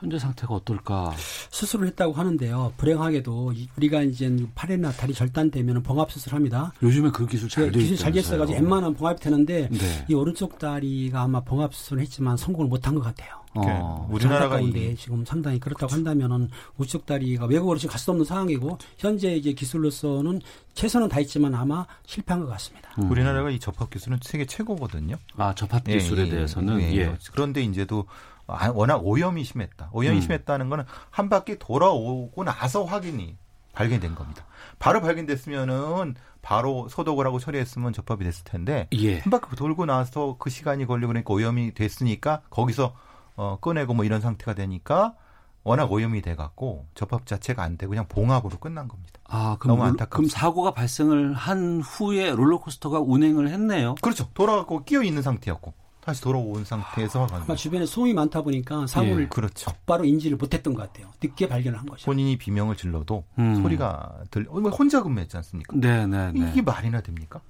현재 상태가 어떨까? 수술을 했다고 하는데요. 불행하게도 우리가 이제 팔이나 다리 절단되면 봉합 수술합니다. 요즘에 그 기술 잘 네, 기술 잘 됐어가지고 웬만한 봉합이 되는데 네. 이 오른쪽 다리가 아마 봉합 수술을 했지만 성공을 못한 것 같아요. 어, 우리나라가 가운데 지금 상당히 그렇다고 그렇죠. 한다면은 우측 다리가 외국으로 지금 갈 수 없는 상황이고 현재 이제 기술로서는 최선은 다했지만 아마 실패한 것 같습니다. 음. 우리나라가 이 접합 기술은 세계 최고거든요. 아 접합 기술에 예, 예, 대해서는 예, 예. 그런데 이제도 아, 워낙 오염이 심했다. 오염이 음. 심했다는 거는 한 바퀴 돌아오고 나서 확인이 발견된 겁니다. 바로 발견됐으면은 바로 소독을 하고 처리했으면 접합이 됐을 텐데 예. 한 바퀴 돌고 나서 그 시간이 걸리고 그러니까 오염이 됐으니까 거기서 어, 꺼내고 뭐 이런 상태가 되니까 워낙 오염이 돼 갖고 접합 자체가 안 되고 그냥 봉합으로 끝난 겁니다. 아, 그럼, 너무 안타깝습니다. 그럼 사고가 발생을 한 후에 롤러코스터가 운행을 했네요. 그렇죠. 돌아가고 끼어 있는 상태였고. 다시 돌아온 상태에서 아, 주변에 소음이 많다 보니까 사고를 예, 그렇죠. 바로 인지를 못했던 것 같아요. 늦게 발견을 한 거죠. 본인이 비명을 질러도 음. 소리가 들. 어, 혼자 근무했지 않습니까? 네, 네, 네. 이게 말이나 됩니까?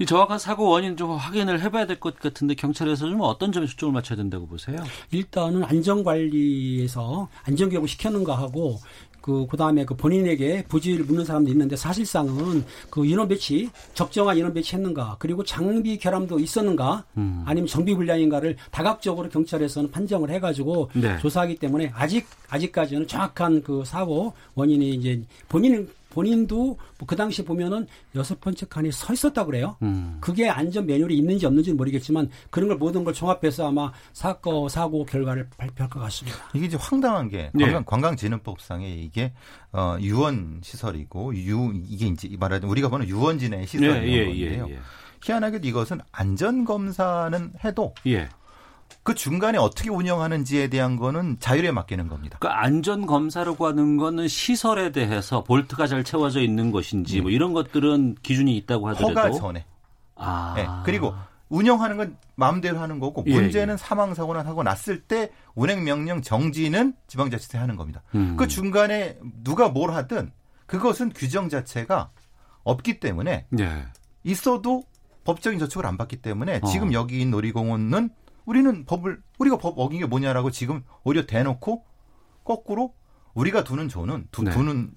이 정확한 사고 원인 좀 확인을 해봐야 될 것 같은데 경찰에서 좀 어떤 점에 초점을 맞춰야 된다고 보세요? 일단은 안전 관리에서 안전 교육을 시켰는가 하고 그, 그 다음에 그 본인에게 부주의를 묻는 사람도 있는데 사실상은 그 인원 배치, 적정한 인원 배치 했는가, 그리고 장비 결함도 있었는가, 음. 아니면 정비 불량인가를 다각적으로 경찰에서는 판정을 해가지고 네. 조사하기 때문에 아직, 아직까지는 정확한 그 사고 원인이 이제 본인은 본인도 뭐 그 당시 보면은 여섯 번째 칸이 서 있었다 그래요. 음. 그게 안전 매뉴얼이 있는지 없는지는 모르겠지만 그런 걸 모든 걸 종합해서 아마 사건 사고 결과를 발표할 것 같습니다. 이게 이제 황당한 게 네. 관광, 관광진흥법상에 이게 어, 유원 시설이고 유 이게 이제 말하자면 우리가 보는 유원진의 시설인 예, 예, 건데요. 예, 예. 희한하게도 이것은 안전 검사는 해도 예. 그 중간에 어떻게 운영하는지에 대한 거는 자율에 맡기는 겁니다. 그 안전 검사라고 하는 거는 시설에 대해서 볼트가 잘 채워져 있는 것인지 네. 뭐 이런 것들은 기준이 있다고 하더라도 허가 전에. 아. 네. 그리고 운영하는 건 마음대로 하는 거고 예, 문제는 예. 사망 사고나 사고 났을 때 운행 명령 정지는 지방자치단체 하는 겁니다. 음. 그 중간에 누가 뭘 하든 그것은 규정 자체가 없기 때문에 예. 있어도 법적인 저촉을 안 받기 때문에 어. 지금 여기 있는 놀이공원은 우리는 법을 우리가 법 어긴 게 뭐냐라고 지금 오히려 대놓고 거꾸로 우리가 두는 돈은 두, 네. 두는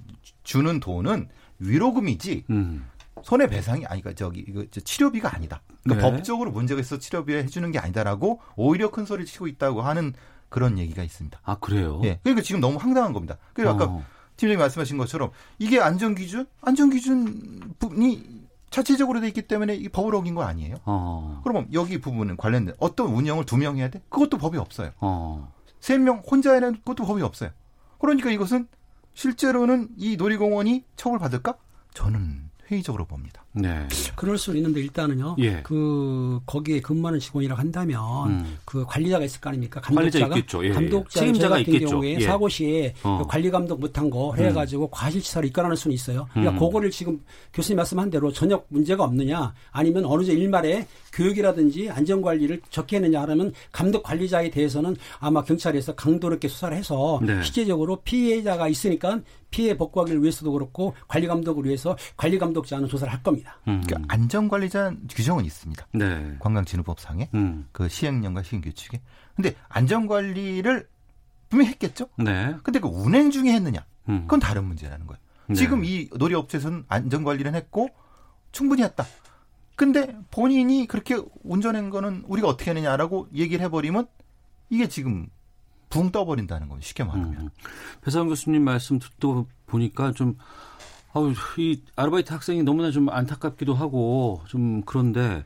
주는 돈은 위로금이지 음. 손해배상이 아니 까 저기 이거 치료비가 아니다. 그러니까 네. 법적으로 문제가 있어 치료비 해주는 게 아니다라고 오히려 큰 소리 치고 있다고 하는 그런 얘기가 있습니다. 아 그래요? 예. 그러니까 지금 너무 황당한 겁니다. 그리고 아까 어. 팀장님 말씀하신 것처럼 이게 안전 기준 안전 기준이 자체적으로 돼 있기 때문에 이 법을 어긴 거 아니에요? 어. 그러면 여기 부분은 관련된 어떤 운영을 두 명 해야 돼? 그것도 법이 없어요. 어. 세명 혼자 해야 되는 것도 법이 없어요. 그러니까 이것은 실제로는 이 놀이공원이 처벌받을까? 저는 회의적으로 봅니다. 네. 그럴 수 있는데 일단은요. 예. 그 거기에 근무하는 직원이라고 한다면 음. 그 관리자가 있을 거 아닙니까? 감독자가 있겠죠. 예. 감독자 책임자가 같은 있겠죠. 경우에 예. 사고 시에 어. 그 관리 감독 못한 거 해가지고 음. 과실치사를 이끌어낼 수는 있어요. 그러니까 음. 그거를 지금 교수님 말씀한 대로 전혀 문제가 없느냐 아니면 어느 정도 일말에 교육이라든지 안전 관리를 적게 했느냐 하면 감독 관리자에 대해서는 아마 경찰에서 강도 높게 수사를 해서 네. 실제적으로 피해자가 있으니까 피해 복구하기를 위해서도 그렇고 관리 감독을 위해서 관리 감독자는 조사를 할 겁니다. 음. 그 안전관리자 규정은 있습니다. 네. 관광진흥법상에 음. 그 시행령과 시행규칙에. 근데 안전관리를 분명히 했겠죠. 네. 근데 그 운행 중에 했느냐? 음. 그건 다른 문제라는 거예요. 네. 지금 이 놀이업체에서는 안전관리를 했고 충분히 했다. 근데 본인이 그렇게 운전한 거는 우리가 어떻게 하느냐라고 얘기를 해버리면 이게 지금 붕 떠버린다는 거예요. 쉽게 말하면. 음. 배상훈 교수님 말씀 듣고 보니까 좀 아우, 이 아르바이트 학생이 너무나 좀 안타깝기도 하고 좀 그런데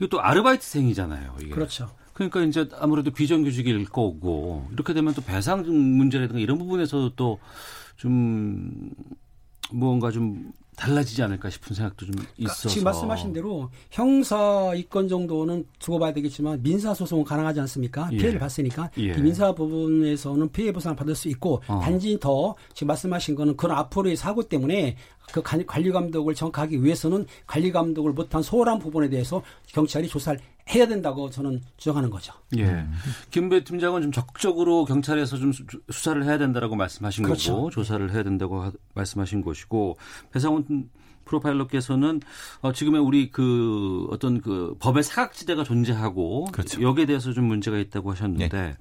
이것도 아르바이트생이잖아요. 이게. 그렇죠. 그러니까 이제 아무래도 비정규직일 거고 이렇게 되면 또 배상 문제라든가 이런 부분에서 도좀 무언가 좀 달라지지 않을까 싶은 생각도 좀 그러니까 있어서 지금 말씀하신 대로 형사 이권 정도는 두고 봐야 되겠지만 민사 소송은 가능하지 않습니까? 예. 피해를 봤으니까 예. 민사 부분에서는 피해 보상을 받을 수 있고 어. 단지 더 지금 말씀하신 거는 그런 앞으로의 사고 때문에 그 관리 감독을 정확하기 위해서는 관리 감독을 못한 소홀한 부분에 대해서 경찰이 조사를 해야 된다고 저는 주장하는 거죠. 예. 김배 팀장은 좀 적극적으로 경찰에서 좀 수사를 해야 된다라고 말씀하신 그렇죠. 거고 조사를 해야 된다고 하, 말씀하신 것이고 배상훈 프로파일러께서는 어, 지금의 우리 그 어떤 그 법의 사각지대가 존재하고 그렇죠. 여기에 대해서 좀 문제가 있다고 하셨는데 네.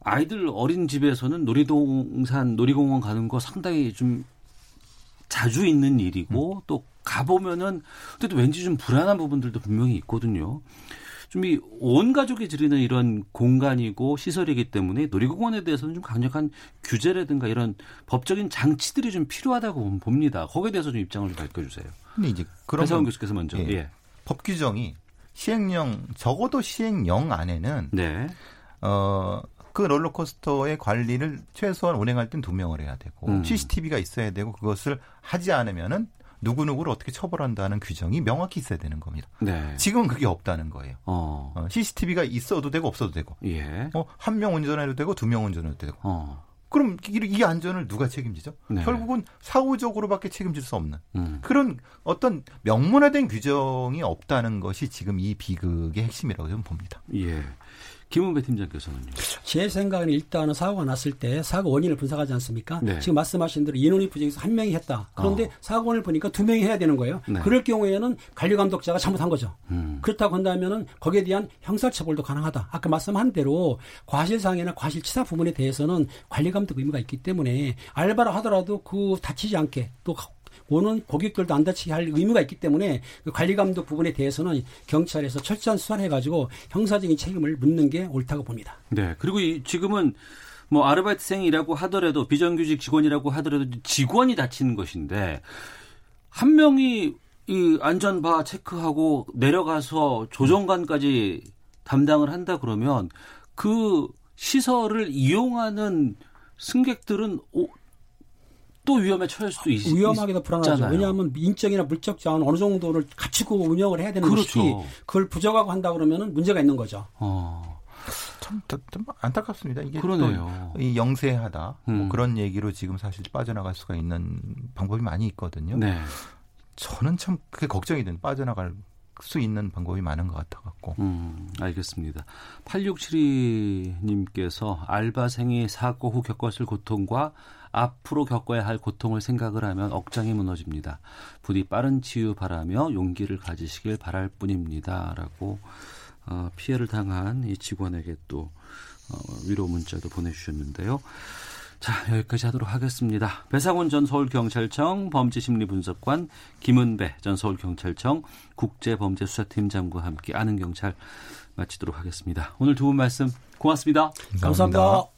아이들 어린 집에서는 놀이동산 놀이공원 가는 거 상당히 좀 자주 있는 일이고 음. 또 가보면은 그래도 왠지 좀 불안한 부분들도 분명히 있거든요. 좀 이 온 가족이 들이는 이런 공간이고 시설이기 때문에 놀이공원에 대해서는 좀 강력한 규제라든가 이런 법적인 장치들이 좀 필요하다고 봅니다. 거기에 대해서 좀 입장을 좀 밝혀 주세요. 근데 이제 그런 배사원 교수께서 먼저 예. 예. 법 규정이 시행령 적어도 시행령 안에는 네. 어 그 롤러코스터의 관리를 최소한 운행할 땐 두 명을 해야 되고 음. CCTV가 있어야 되고 그것을 하지 않으면은 누구누구를 어떻게 처벌한다는 규정이 명확히 있어야 되는 겁니다. 네. 지금은 그게 없다는 거예요. 어. 어, CCTV가 있어도 되고 없어도 되고. 예. 어, 한 명 운전해도 되고 두 명 운전해도 되고. 어. 그럼 이, 이, 안전을 누가 책임지죠? 네. 결국은 사후적으로밖에 책임질 수 없는 음. 그런 어떤 명문화된 규정이 없다는 것이 지금 이 비극의 핵심이라고 저는 봅니다. 예. 김은배 팀장께서는요. 제 생각은 일단은 사고가 났을 때 사고 원인을 분석하지 않습니까? 네. 지금 말씀하신 대로 인원이 부족해서 한 명이 했다. 그런데 어. 사고를 보니까 두 명이 해야 되는 거예요. 네. 그럴 경우에는 관리 감독자가 잘못한 거죠. 음. 그렇다고 한다면은 거기에 대한 형사처벌도 가능하다. 아까 말씀한 대로 과실상해나 과실치사 부분에 대해서는 관리 감독 의무가 있기 때문에 알바를 하더라도 그 다치지 않게 또 오는 고객들도 안 다치게 할 의무가 있기 때문에 그 관리 감독 부분에 대해서는 경찰에서 철저한 수사를 해가지고 형사적인 책임을 묻는 게 옳다고 봅니다. 네. 그리고 이 지금은 뭐 아르바이트생이라고 하더라도 비정규직 직원이라고 하더라도 직원이 다치는 것인데 한 명이 이 안전바 체크하고 내려가서 조정관까지 담당을 한다 그러면 그 시설을 이용하는 승객들은 또 위험에 처할 수도 있, 위험하기도 불안하죠. 왜냐하면 인적이나 물적 자원 어느 정도를 갖추고 운영을 해야 되는 그렇죠. 것이 그걸 부족하고 한다 그러면 문제가 있는 거죠. 어. 참, 참 안타깝습니다. 이게 그러네요. 이 영세하다 뭐 음. 뭐 그런 얘기로 지금 사실 빠져나갈 수가 있는 방법이 많이 있거든요. 네. 저는 참 그게 걱정이 된 빠져나갈 수 있는 방법이 많은 것 같아 갖고. 음, 알겠습니다. 8672님께서 알바생이 사고 후 겪었을 고통과 앞으로 겪어야 할 고통을 생각을 하면 억장이 무너집니다. 부디 빠른 치유 바라며 용기를 가지시길 바랄 뿐입니다. 라고 어, 피해를 당한 이 직원에게 또 어, 위로 문자도 보내주셨는데요. 자, 여기까지 하도록 하겠습니다. 배상훈 전 서울경찰청 범죄심리분석관, 김은배 전 서울경찰청 국제범죄수사팀장과 함께 아는 경찰 마치도록 하겠습니다. 오늘 두 분 말씀 고맙습니다. 감사합니다. 감사합니다.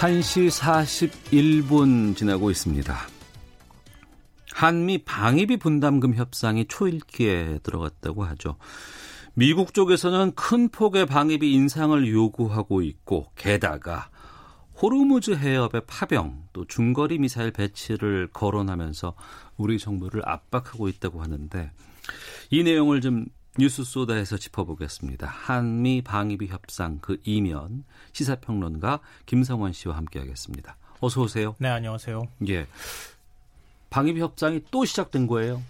1시 41분 지나고 있습니다. 한미 방위비 분담금 협상이 초읽기에 들어갔다고 하죠. 미국 쪽에서는 큰 폭의 방위비 인상을 요구하고 있고 게다가 호르무즈 해협의 파병 또 중거리 미사일 배치를 거론하면서 우리 정부를 압박하고 있다고 하는데 이 내용을 좀 뉴스 소다에서 짚어보겠습니다. 한미 방위비 협상 그 이면 시사평론가 김성완 씨와 함께하겠습니다. 어서 오세요. 네, 안녕하세요. 예. 방위비 협상이 또 시작된 거예요?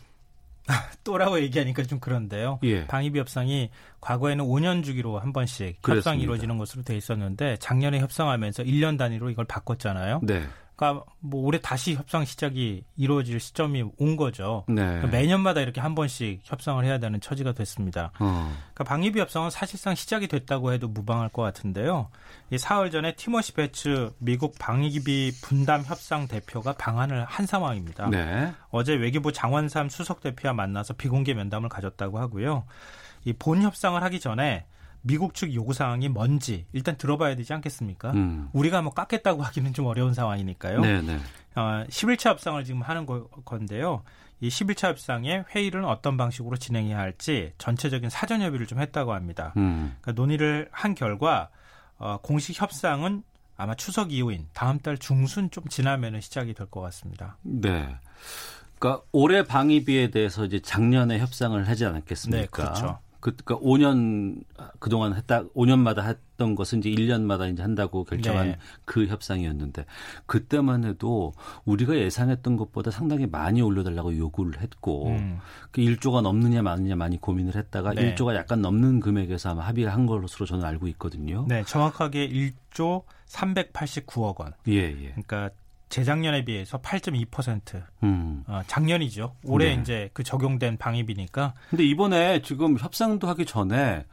또라고 얘기하니까 좀 그런데요. 예. 방위비 협상이 과거에는 5년 주기로 한 번씩 그렇습니다. 협상이 이루어지는 것으로 돼 있었는데 작년에 협상하면서 1년 단위로 이걸 바꿨잖아요. 네. 그러니까 뭐 올해 다시 협상 시작이 이루어질 시점이 온 거죠. 네. 그러니까 매년마다 이렇게 한 번씩 협상을 해야 되는 처지가 됐습니다. 어. 그러니까 방위비 협상은 사실상 시작이 됐다고 해도 무방할 것 같은데요. 이 사흘 전에 티머시 베츠 미국 방위비 분담 협상 대표가 방한을 한 상황입니다. 네. 어제 외교부 장원삼 수석 대표와 만나서 비공개 면담을 가졌다고 하고요. 이 본 협상을 하기 전에 미국 측 요구 사항이 뭔지 일단 들어봐야 되지 않겠습니까? 음. 우리가 뭐 깎겠다고 [LAUGHS] 하기는 좀 어려운 상황이니까요. 네네. 어, 11차 협상을 지금 하는 거, 건데요. 이 11차 협상의 회의를 어떤 방식으로 진행해야 할지 전체적인 사전 협의를 좀 했다고 합니다. 음. 그러니까 논의를 한 결과 어, 공식 협상은 아마 추석 이후인 다음 달 중순 좀 지나면은 시작이 될 것 같습니다. 네. 그러니까 올해 방위비에 대해서 이제 작년에 협상을 하지 않았겠습니까? 네, 그렇죠. 그, 그러니까 5년 그동안 했다 5년마다 했던 것은 이제 1년마다 이제 한다고 결정한 네. 그 협상이었는데 그때만 해도 우리가 예상했던 것보다 상당히 많이 올려달라고 요구를 했고 음. 그 1조가 넘느냐 마느냐 많이 고민을 했다가 네. 1조가 약간 넘는 금액에서 아마 합의를 한 것으로 저는 알고 있거든요. 네, 정확하게 1조 389억 원. 예, 예. 그러니까 재작년에 비해서 8.2%. 음. 어, 작년이죠. 올해 네. 이제 그 적용된 방위비니까. 근데 이번에 지금 협상도 하기 전에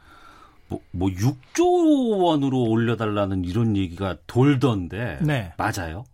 뭐, 뭐 6조 원으로 올려달라는 이런 얘기가 돌던데. 네. 맞아요?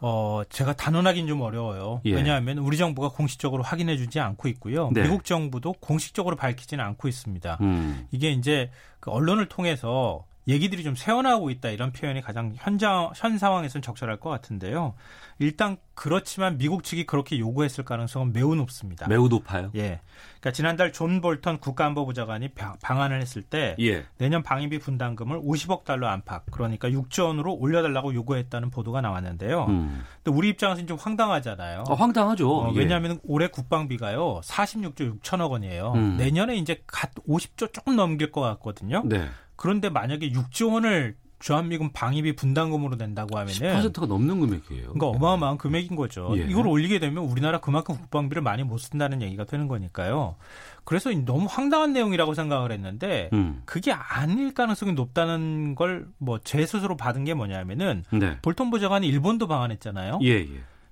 어, 제가 단언하기는 좀 어려워요. 예. 왜냐하면 우리 정부가 공식적으로 확인해 주지 않고 있고요. 네. 미국 정부도 공식적으로 밝히지는 않고 있습니다. 음. 이게 이제 그 언론을 통해서 얘기들이 좀 새어나오고 있다 이런 표현이 가장 현장 현 상황에서는 적절할 것 같은데요. 일단 그렇지만 미국 측이 그렇게 요구했을 가능성은 매우 높습니다. 매우 높아요. 예. 그러니까 지난달 존 볼턴 국가안보보좌관이 방한을 했을 때 예. 내년 방위비 분담금을 50억 달러 안팎 그러니까 6조 원으로 올려달라고 요구했다는 보도가 나왔는데요. 음. 또 우리 입장에서는 좀 황당하잖아요. 아, 황당하죠. 어, 예. 왜냐하면 올해 국방비가요 46조 6천억 원이에요. 음. 내년에 이제 갓 50조 조금 넘길 것 같거든요. 네. 그런데 만약에 6조 원을 주한미군 방위비 분담금으로 낸다고 하면은 10%가 넘는 금액이에요. 그러니까 어마어마한 금액인 거죠. 예. 이걸 올리게 되면 우리나라 그만큼 국방비를 많이 못 쓴다는 얘기가 되는 거니까요. 그래서 너무 황당한 내용이라고 생각을 했는데 음. 그게 아닐 가능성이 높다는 걸 뭐 제 스스로 받은 게 뭐냐면은 네. 볼턴 부장관이 일본도 방한했잖아요. 예, 예.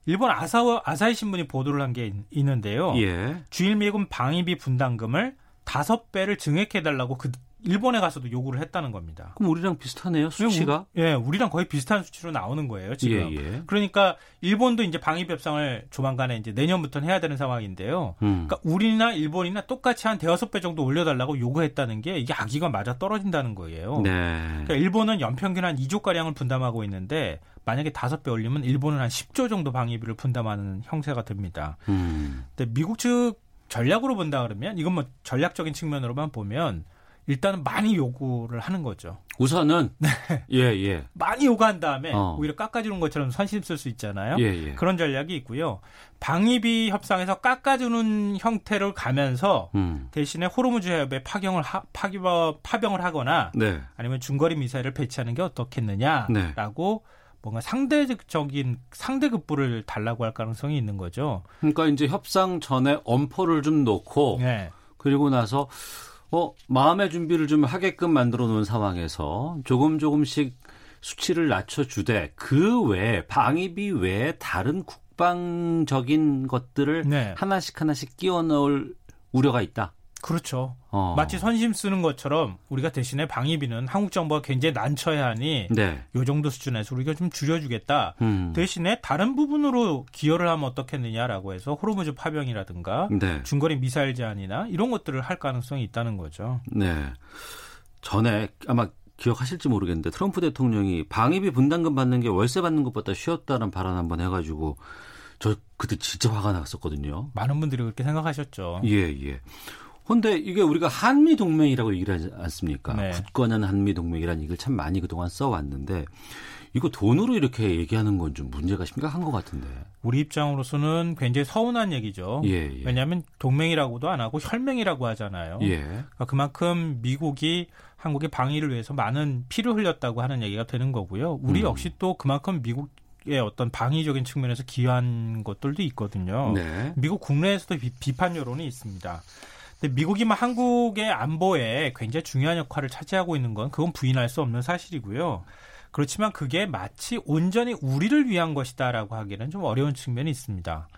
일본 아사 아사히 신문이 보도를 한 게 있는데요. 예. 주일미군 방위비 분담금을 다섯 배를 증액해달라고 그 일본에 가서도 요구를 했다는 겁니다. 그럼 우리랑 비슷하네요, 수치가? 예, 우리랑 거의 비슷한 수치로 나오는 거예요, 지금. 예, 예. 그러니까 일본도 이제 방위비 협상을 조만간에 이제 내년부터는 해야 되는 상황인데요. 음. 그러니까 우리나 일본이나 똑같이 한 대여섯 배 정도 올려달라고 요구했다는 게 이게 아기가 맞아 떨어진다는 거예요. 네. 그러니까 일본은 연평균 한 2조 가량을 분담하고 있는데 만약에 다섯 배 올리면 일본은 한 10조 정도 방위비를 분담하는 형세가 됩니다. 음. 근데 미국 측 전략으로 본다 그러면 이건 뭐 전략적인 측면으로만 보면 일단은 많이 요구를 하는 거죠. 우선은 [LAUGHS] 네. 예, 예. 많이 요구한 다음에 어. 오히려 깎아주는 것처럼 선심 쓸 수 있잖아요. 예, 예. 그런 전략이 있고요. 방위비 협상에서 깎아주는 형태를 가면서 음. 대신에 호르무즈 해협에 파병을 하, 파기, 파병을 하거나 네. 아니면 중거리 미사일을 배치하는 게 어떻겠느냐라고 네. 뭔가 상대적인 상대급부를 달라고 할 가능성이 있는 거죠. 그러니까 이제 협상 전에 엄포를 좀 놓고 네. 그리고 나서 어, 마음의 준비를 좀 하게끔 만들어 놓은 상황에서 조금 조금씩 수치를 낮춰주되 그 외에 방위비 외에 다른 국방적인 것들을 네. 하나씩 하나씩 끼워 넣을 우려가 있다. 그렇죠. 어. 마치 선심 쓰는 것처럼 우리가 대신에 방위비는 한국 정부가 굉장히 난처해 하니 네. 요 정도 수준에서 우리가 좀 줄여주겠다. 음. 대신에 다른 부분으로 기여를 하면 어떻겠느냐라고 해서 호르무즈 파병이라든가 네. 중거리 미사일 제한이나 이런 것들을 할 가능성이 있다는 거죠. 네. 전에 아마 기억하실지 모르겠는데 트럼프 대통령이 방위비 분담금 받는 게 월세 받는 것보다 쉬웠다는 발언 한번 해가지고 저 그때 진짜 화가 났었거든요. 많은 분들이 그렇게 생각하셨죠. 예, 예. 근데 이게 우리가 한미 동맹이라고 얘기를 하지 않습니까? 네. 굳건한 한미 동맹이라는 얘기를 참 많이 그동안 써왔는데 이거 돈으로 이렇게 얘기하는 건 좀 문제가 심각한 것 같은데. 우리 입장으로서는 굉장히 서운한 얘기죠. 예, 예. 왜냐하면 동맹이라고도 안 하고 혈맹이라고 하잖아요. 예. 그러니까 그만큼 미국이 한국의 방위를 위해서 많은 피를 흘렸다고 하는 얘기가 되는 거고요. 우리 음. 역시 또 그만큼 미국 의 어떤 방위적인 측면에서 기여한 것들도 있거든요. 네. 미국 국내에서도 비, 판 여론이 있습니다. 근데 미국이만 한국의 안보에 굉장히 중요한 역할을 차지하고 있는 건 그건 부인할 수 없는 사실이고요. 그렇지만 그게 마치 온전히 우리를 위한 것이다라고 하기는 좀 어려운 측면이 있습니다.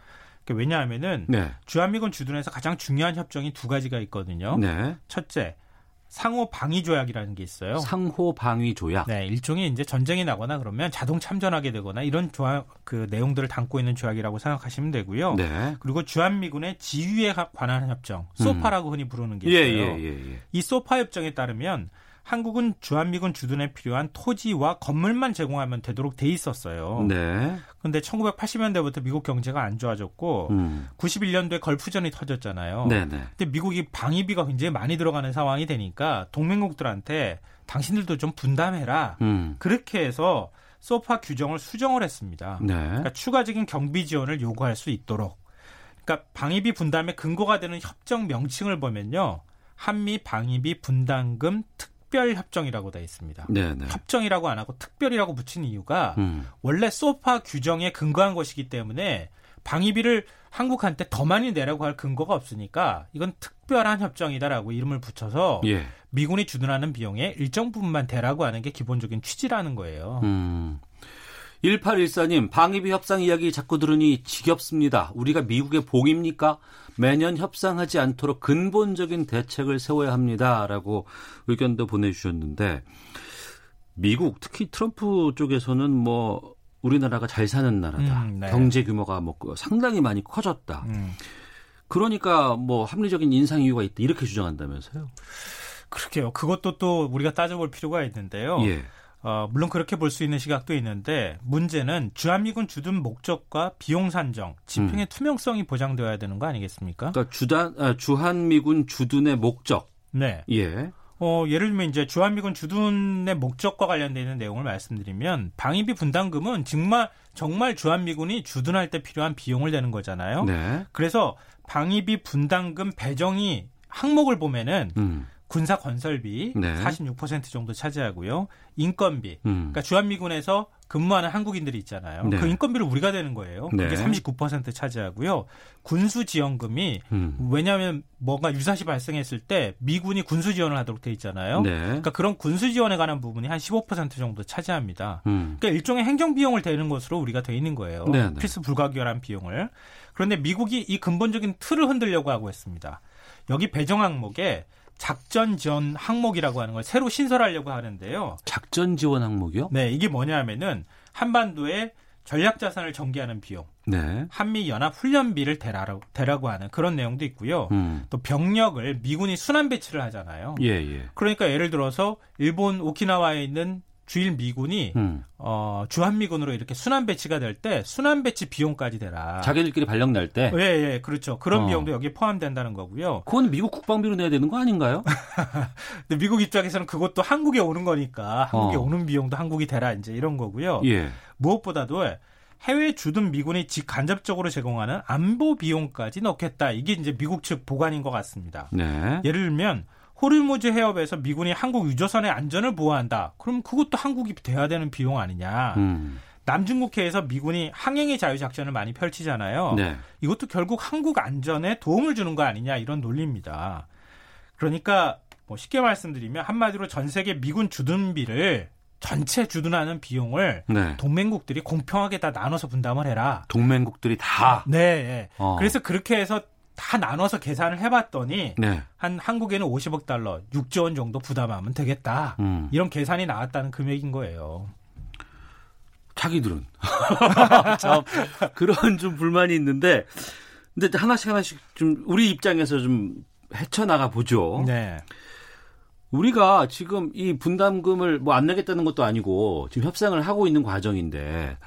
그러니까 왜냐하면은 네. 주한미군 주둔에서 가장 중요한 협정이 두 가지가 있거든요. 네. 첫째, 상호 방위 조약이라는 게 있어요. 상호 방위 조약. 네, 일종의 이제 전쟁이 나거나 그러면 자동 참전하게 되거나 이런 조약 그 내용들을 담고 있는 조약이라고 생각하시면 되고요. 네. 그리고 주한 미군의 지휘에 관한 협정, 소파라고 음. 흔히 부르는 게 예, 있어요. 예, 예, 예, 예. 이 소파 협정에 따르면 한국은 주한미군 주둔에 필요한 토지와 건물만 제공하면 되도록 돼 있었어요. 네. 근데 1980년대부터 미국 경제가 안 좋아졌고 음. 91년도에 걸프전이 터졌잖아요. 네네. 네. 근데 미국이 방위비가 굉장히 많이 들어가는 상황이 되니까 동맹국들한테 당신들도 좀 분담해라. 음. 그렇게 해서 소파 규정을 수정을 했습니다. 네. 그러니까 추가적인 경비 지원을 요구할 수 있도록. 그러니까 방위비 분담의 근거가 되는 협정 명칭을 보면요. 한미 방위비 분담금 특 특별 협정이라고 되어 있습니다. 네네. 네. 협정이라고 안 하고 특별이라고 붙인 이유가 음. 원래 소파 규정에 근거한 것이기 때문에 방위비를 한국한테 더 많이 내라고 할 근거가 없으니까 이건 특별한 협정이다라고 이름을 붙여서 예. 미군이 주둔하는 비용의 일정 부분만 대라고 하는 게 기본적인 취지라는 거예요. 음. 1814님, 방위비 협상 이야기 자꾸 들으니 지겹습니다. 우리가 미국의 복입니까? 매년 협상하지 않도록 근본적인 대책을 세워야 합니다. 라고 의견도 보내주셨는데, 미국, 특히 트럼프 쪽에서는 뭐, 우리나라가 잘 사는 나라다. 음, 네. 경제 규모가 뭐 상당히 많이 커졌다. 음. 그러니까 뭐 합리적인 인상 이유가 있다. 이렇게 주장한다면서요. 그렇게요. 그것도 또 우리가 따져볼 필요가 있는데요. 예. 어, 물론 그렇게 볼 수 있는 시각도 있는데 문제는 주한미군 주둔 목적과 비용 산정, 집행의 음. 투명성이 보장되어야 되는 거 아니겠습니까? 그러니까 주단 아, 주한미군 주둔의 목적. 네. 예. 어, 예를 들면 이제 주한미군 주둔의 목적과 관련되어 있는 내용을 말씀드리면 방위비 분담금은 정말 정말 주한미군이 주둔할 때 필요한 비용을 내는 거잖아요. 네. 그래서 방위비 분담금 배정이 항목을 보면은 음. 군사 건설비 네. 46% 정도 차지하고요. 인건비. 음. 그러니까 주한미군에서 근무하는 한국인들이 있잖아요. 네. 그 인건비를 우리가 되는 거예요. 그게 네. 39% 차지하고요. 군수 지원금이 음. 왜냐하면 뭔가 유사시 발생했을 때 미군이 군수 지원을 하도록 돼 있잖아요. 네. 그러니까 그런 군수 지원에 관한 부분이 한 15% 정도 차지합니다. 음. 그러니까 일종의 행정 비용을 대는 것으로 우리가 돼 있는 거예요. 네, 네. 필수 불가결한 비용을. 그런데 미국이 이 근본적인 틀을 흔들려고 하고 있습니다. 여기 배정 항목에 작전 지원 항목이라고 하는 걸 새로 신설하려고 하는데요. 작전 지원 항목이요? 네, 이게 뭐냐면은 한반도에 전략 자산을 전개하는 비용, 네. 한미 연합 훈련비를 대라고, 대라고 하는 그런 내용도 있고요. 음. 또 병력을 미군이 순환 배치를 하잖아요. 예, 예. 그러니까 예를 들어서 일본 오키나와에 있는 주일 미군이 음. 어, 주한미군으로 이렇게 순환 배치가 될 때 순환 배치 비용까지 대라. 자기들끼리 발령 날 때. 예, 예, 그렇죠. 그런 어. 비용도 여기에 포함된다는 거고요. 그건 미국 국방비로 내야 되는 거 아닌가요? [LAUGHS] 근데 미국 입장에서는 그것도 한국에 오는 거니까 한국에 어. 오는 비용도 한국이 대라 이제 이런 거고요. 예. 무엇보다도 해외 주둔 미군이 직간접적으로 제공하는 안보 비용까지 넣겠다. 이게 이제 미국 측 보관인 것 같습니다. 네. 예를 들면 호르무즈 해협에서 미군이 한국 유조선의 안전을 보호한다. 그럼 그것도 한국이 돼야 되는 비용 아니냐. 음. 남중국해에서 미군이 항행의 자유 작전을 많이 펼치잖아요. 네. 이것도 결국 한국 안전에 도움을 주는 거 아니냐 이런 논리입니다. 그러니까 뭐 쉽게 말씀드리면 한마디로 전 세계 미군 주둔비를 전체 주둔하는 비용을 네. 동맹국들이 공평하게 다 나눠서 분담을 해라. 동맹국들이 다. 네. 네. 어. 그래서 그렇게 해서 다 나눠서 계산을 해봤더니 네. 한 한국에는 50억 달러, 6조 원 정도 부담하면 되겠다. 음. 이런 계산이 나왔다는 금액인 거예요. 자기들은 참 [LAUGHS] 그런 좀 불만이 있는데 근데 하나씩 하나씩 좀 우리 입장에서 좀 헤쳐나가 보죠. 네. 우리가 지금 이 분담금을 뭐 안 내겠다는 것도 아니고 지금 협상을 하고 있는 과정인데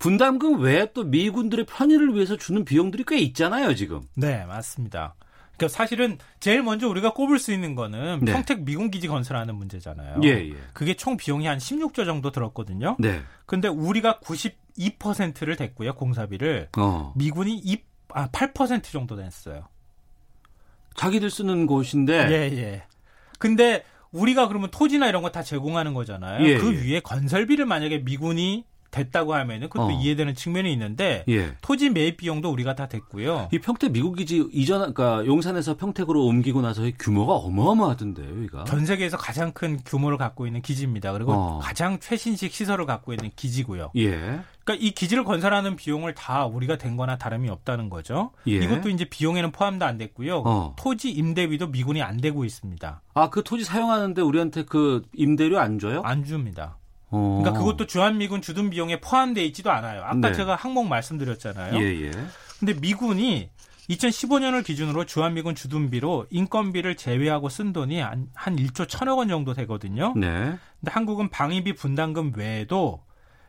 분담금 외에 또 미군들의 편의를 위해서 주는 비용들이 꽤 있잖아요, 지금. 네, 맞습니다. 그러니까 사실은 제일 먼저 우리가 꼽을 수 있는 거는 네. 평택 미군 기지 건설하는 문제잖아요. 예, 예. 그게 총 비용이 한 16조 정도 들었거든요. 네. 근데 우리가 92%를 댔고요, 공사비를. 어. 미군이 2, 아, 8% 정도 냈어요. 자기들 쓰는 곳인데. 예, 예. 근데 우리가 그러면 토지나 이런 거 다 제공하는 거잖아요. 예, 그 예. 위에 건설비를 만약에 미군이 됐다고 하면은 그것도 어. 이해되는 측면이 있는데 예. 토지 매입 비용도 우리가 다 됐고요. 이 평택 미국 기지 이전 그러니까 용산에서 평택으로 옮기고 나서 규모가 어마어마하던데요, 여기가. 전 세계에서 가장 큰 규모를 갖고 있는 기지입니다. 그리고 어. 가장 최신식 시설을 갖고 있는 기지고요. 예. 그러니까 이 기지를 건설하는 비용을 다 우리가 된 거나 다름이 없다는 거죠. 예. 이것도 이제 비용에는 포함도 안 됐고요. 어. 토지 임대비도 미군이 안 되고 있습니다. 아, 그 토지 사용하는데 우리한테 그 임대료 안 줘요? 안 줍니다. 어. 그러니까 그것도 주한미군 주둔 비용에 포함되어 있지도 않아요. 아까 네. 제가 항목 말씀드렸잖아요. 예, 예. 근데 미군이 2015년을 기준으로 주한미군 주둔비로 인건비를 제외하고 쓴 돈이 한, 한 1조 1천억 원 정도 되거든요. 네. 근데 한국은 방위비 분담금 외에도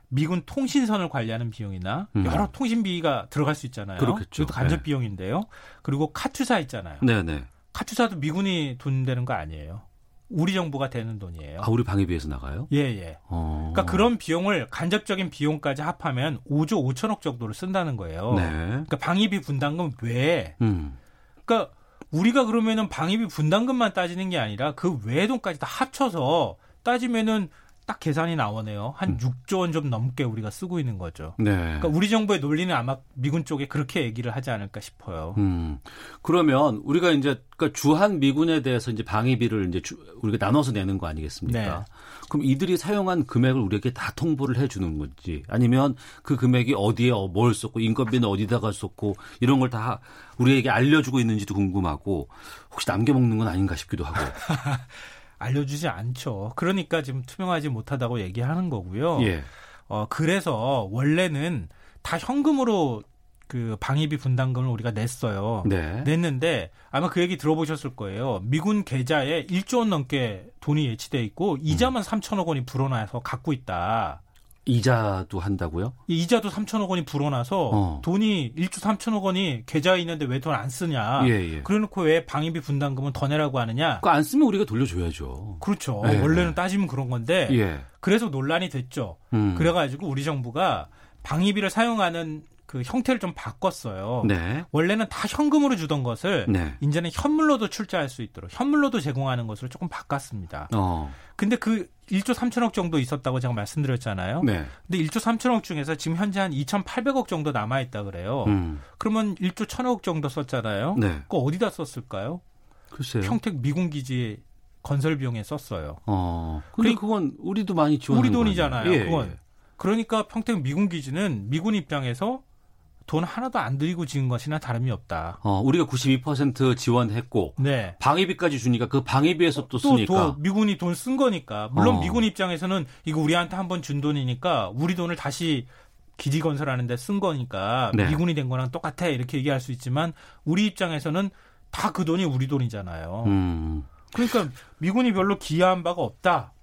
미군 통신선을 관리하는 비용이나 음. 여러 통신비가 들어갈 수 있잖아요. 그렇겠죠. 그것도 간접 네. 비용인데요. 그리고 카투사 있잖아요. 네, 네. 카투사도 미군이 돈 되는 거 아니에요. 우리 정부가 되는 돈이에요. 아, 우리 방위비에서 나가요? 예, 예. 어. 그러니까 그런 비용을 간접적인 비용까지 합하면 5조 5천억 정도를 쓴다는 거예요. 네. 그러니까 방위비 분담금 외에 음. 그러니까 우리가 그러면은 방위비 분담금만 따지는 게 아니라 그 외의 돈까지 다 합쳐서 따지면은 딱 계산이 나오네요. 한 음. 6조 원 좀 넘게 우리가 쓰고 있는 거죠. 네. 그러니까 우리 정부의 논리는 아마 미군 쪽에 그렇게 얘기를 하지 않을까 싶어요. 음. 그러면 우리가 이제 그러니까 주한 미군에 대해서 이제 방위비를 이제 주, 우리가 나눠서 내는 거 아니겠습니까? 네. 그럼 이들이 사용한 금액을 우리에게 다 통보를 해 주는 건지 아니면 그 금액이 어디에 뭘 썼고 인건비는 어디다가 썼고 이런 걸 다 우리에게 알려주고 있는지도 궁금하고 혹시 남겨 먹는 건 아닌가 싶기도 하고. [LAUGHS] 알려주지 않죠. 그러니까 지금 투명하지 못하다고 얘기하는 거고요. 예. 어, 그래서 원래는 다 현금으로 그 방위비 분담금을 우리가 냈어요. 네. 냈는데 아마 그 얘기 들어보셨을 거예요. 미군 계좌에 1조 원 넘게 돈이 예치돼 있고 이자만 음. 3천억 원이 불어나서 갖고 있다. 이자도 한다고요? 이자도 3천억 원이 불어나서 어. 돈이 1조 3천억 원이 계좌에 있는데 왜 돈 안 쓰냐? 예, 예. 그래놓고 왜 방위비 분담금은 더 내라고 하느냐? 그안 쓰면 우리가 돌려줘야죠. 그렇죠. 예. 원래는 따지면 그런 건데 예. 그래서 논란이 됐죠. 음. 그래가지고 우리 정부가 방위비를 사용하는 그 형태를 좀 바꿨어요. 네. 원래는 다 현금으로 주던 것을 네. 이제는 현물로도 출자할 수 있도록 현물로도 제공하는 것으로 조금 바꿨습니다. 어. 근데 그 1조 3천억 정도 있었다고 제가 말씀드렸잖아요. 네. 근데 1조 3천억 중에서 지금 현재 한 2,800억 정도 남아 있다 그래요. 음. 그러면 1조 1천억 정도 썼잖아요. 네. 그거 어디다 썼을까요? 글쎄요. 평택 미군 기지 건설 비용에 썼어요. 어. 근데 그건 우리도 많이 지원 우리 돈이잖아요. 예, 그건. 예. 그러니까 평택 미군 기지는 미군 입장에서 돈 하나도 안 들이고 지은 것이나 다름이 없다. 어, 우리가 92% 지원했고 네. 방위비까지 주니까 그 방위비에서 또, 또 쓰니까 또 미군이 돈 쓴 거니까 물론 어. 미군 입장에서는 이거 우리한테 한 번 준 돈이니까 우리 돈을 다시 기지 건설하는데 쓴 거니까 네. 미군이 된 거랑 똑같아 이렇게 얘기할 수 있지만 우리 입장에서는 다 그 돈이 우리 돈이잖아요. 음. 그러니까 미군이 별로 기여한 바가 없다.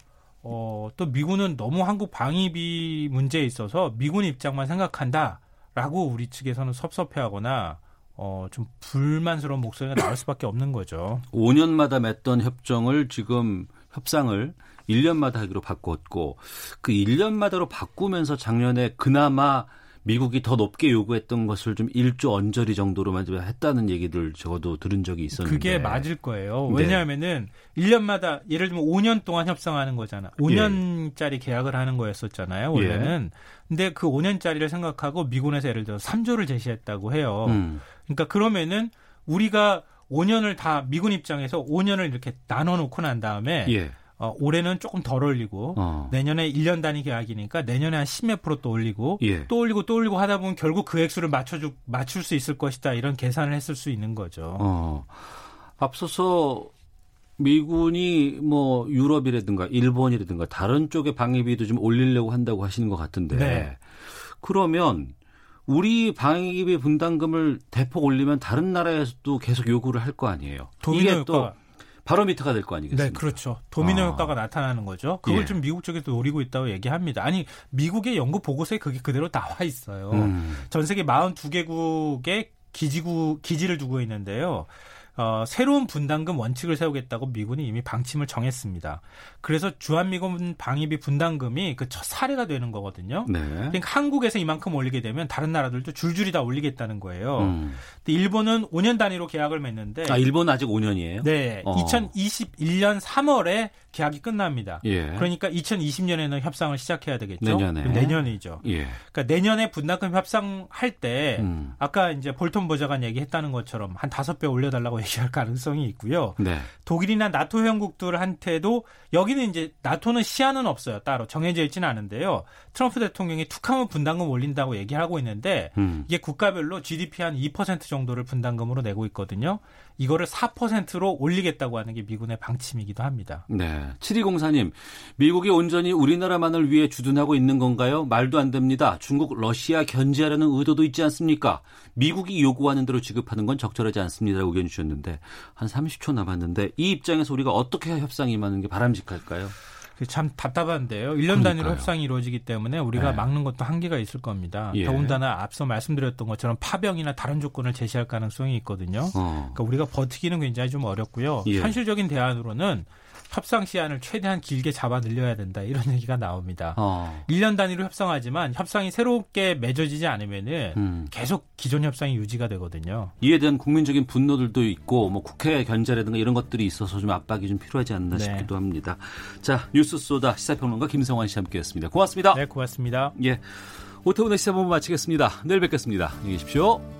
어, 또 미군은 너무 한국 방위비 문제에 있어서 미군 입장만 생각한다. 라고 우리 측에서는 섭섭해하거나 어, 좀 불만스러운 목소리가 나올 수밖에 없는 거죠. 5년마다 맺던 협정을 지금 협상을 1년마다 하기로 바꿨고 그 1년마다로 바꾸면서 작년에 그나마 미국이 더 높게 요구했던 것을 좀 1조 언저리 정도로만 좀 했다는 얘기들 적어도 들은 적이 있었는데 그게 맞을 거예요. 네. 왜냐하면은 네. 1년마다 예를 들면 5년 동안 협상하는 거잖아. 5년짜리 예. 계약을 하는 거였었잖아요. 원래는. 예. 근데 그 5년짜리를 생각하고 미군에서 예를 들어 3조를 제시했다고 해요. 음. 그러니까 그러면은 우리가 5년을 다 미군 입장에서 5년을 이렇게 나눠 놓고 난 다음에 예. 어, 올해는 조금 덜 올리고 어. 내년에 1년 단위 계약이니까 내년에 한 10몇 프로 또 올리고 예. 또 올리고 또 올리고 하다 보면 결국 그 액수를 맞춰주 맞출 수 있을 것이다 이런 계산을 했을 수 있는 거죠. 어. 앞서서 미군이 뭐 유럽이라든가 일본이라든가 다른 쪽의 방위비도 좀 올리려고 한다고 하시는 것 같은데 네. 그러면 우리 방위비 분담금을 대폭 올리면 다른 나라에서도 계속 요구를 할 거 아니에요. 이게 또 바로미터가 될 거 아니겠습니까? 네, 그렇죠. 도미노 아. 효과가 나타나는 거죠. 그걸 예. 좀 미국 쪽에서 노리고 있다고 얘기합니다. 아니, 미국의 연구 보고서에 그게 그대로 나와 있어요. 음. 전 세계 42개국의 기지구 기지를 두고 있는데요. 어, 새로운 분담금 원칙을 세우겠다고 미군이 이미 방침을 정했습니다. 그래서 주한미군 방위비 분담금이 그 첫 사례가 되는 거거든요. 네. 그러니까 한국에서 이만큼 올리게 되면 다른 나라들도 줄줄이 다 올리겠다는 거예요. 음. 근데 일본은 5년 단위로 계약을 맺는데 아, 일본 아직 5년이에요? 네. 어. 2021년 3월에 계약이 끝납니다. 예. 그러니까 2020년에는 협상을 시작해야 되겠죠. 내년에. 내년이죠. 예. 그러니까 내년에 분담금 협상할 때 음. 아까 이제 볼턴 보좌관 얘기했다는 것처럼 한 다섯 배 올려달라고 얘기할 가능성이 있고요. 네. 독일이나 나토 회원국들한테도 여기는 이제 나토는 시한은 없어요. 따로 정해져 있지는 않은데요. 트럼프 대통령이 툭하면 분담금 올린다고 얘기하고 있는데 음. 이게 국가별로 GDP 한 2% 정도를 분담금으로 내고 있거든요. 이거를 4%로 올리겠다고 하는 게 미군의 방침이기도 합니다. 네. 7204님, 미국이 온전히 우리나라만을 위해 주둔하고 있는 건가요? 말도 안 됩니다. 중국, 러시아 견제하려는 의도도 있지 않습니까? 미국이 요구하는 대로 지급하는 건 적절하지 않습니다. 의견 주셨는데 한 30초 남았는데 이 입장에서 우리가 어떻게 협상이 임하는 게 바람직할까요? 참 답답한데요. 1년 단위로 협상이 이루어지기 때문에 우리가 네. 막는 것도 한계가 있을 겁니다. 예. 더군다나 앞서 말씀드렸던 것처럼 파병이나 다른 조건을 제시할 가능성이 있거든요. 어. 그러니까 우리가 버티기는 굉장히 좀 어렵고요. 예. 현실적인 대안으로는 협상 시한을 최대한 길게 잡아 늘려야 된다 이런 [LAUGHS] 얘기가 나옵니다. 어. 1년 단위로 협상하지만 협상이 새롭게 맺어지지 않으면은 음. 계속 기존 협상이 유지가 되거든요. 이에 대한 국민적인 분노들도 있고 뭐 국회 견제라든가 이런 것들이 있어서 좀 압박이 좀 필요하지 않나 네. 싶기도 합니다. 자 뉴스 쏘다 시사평론가 김성환 씨 함께했습니다. 고맙습니다. 네, 고맙습니다. 예, 오태훈의 시사본부 마치겠습니다. 내일 뵙겠습니다. 안녕히 계십시오.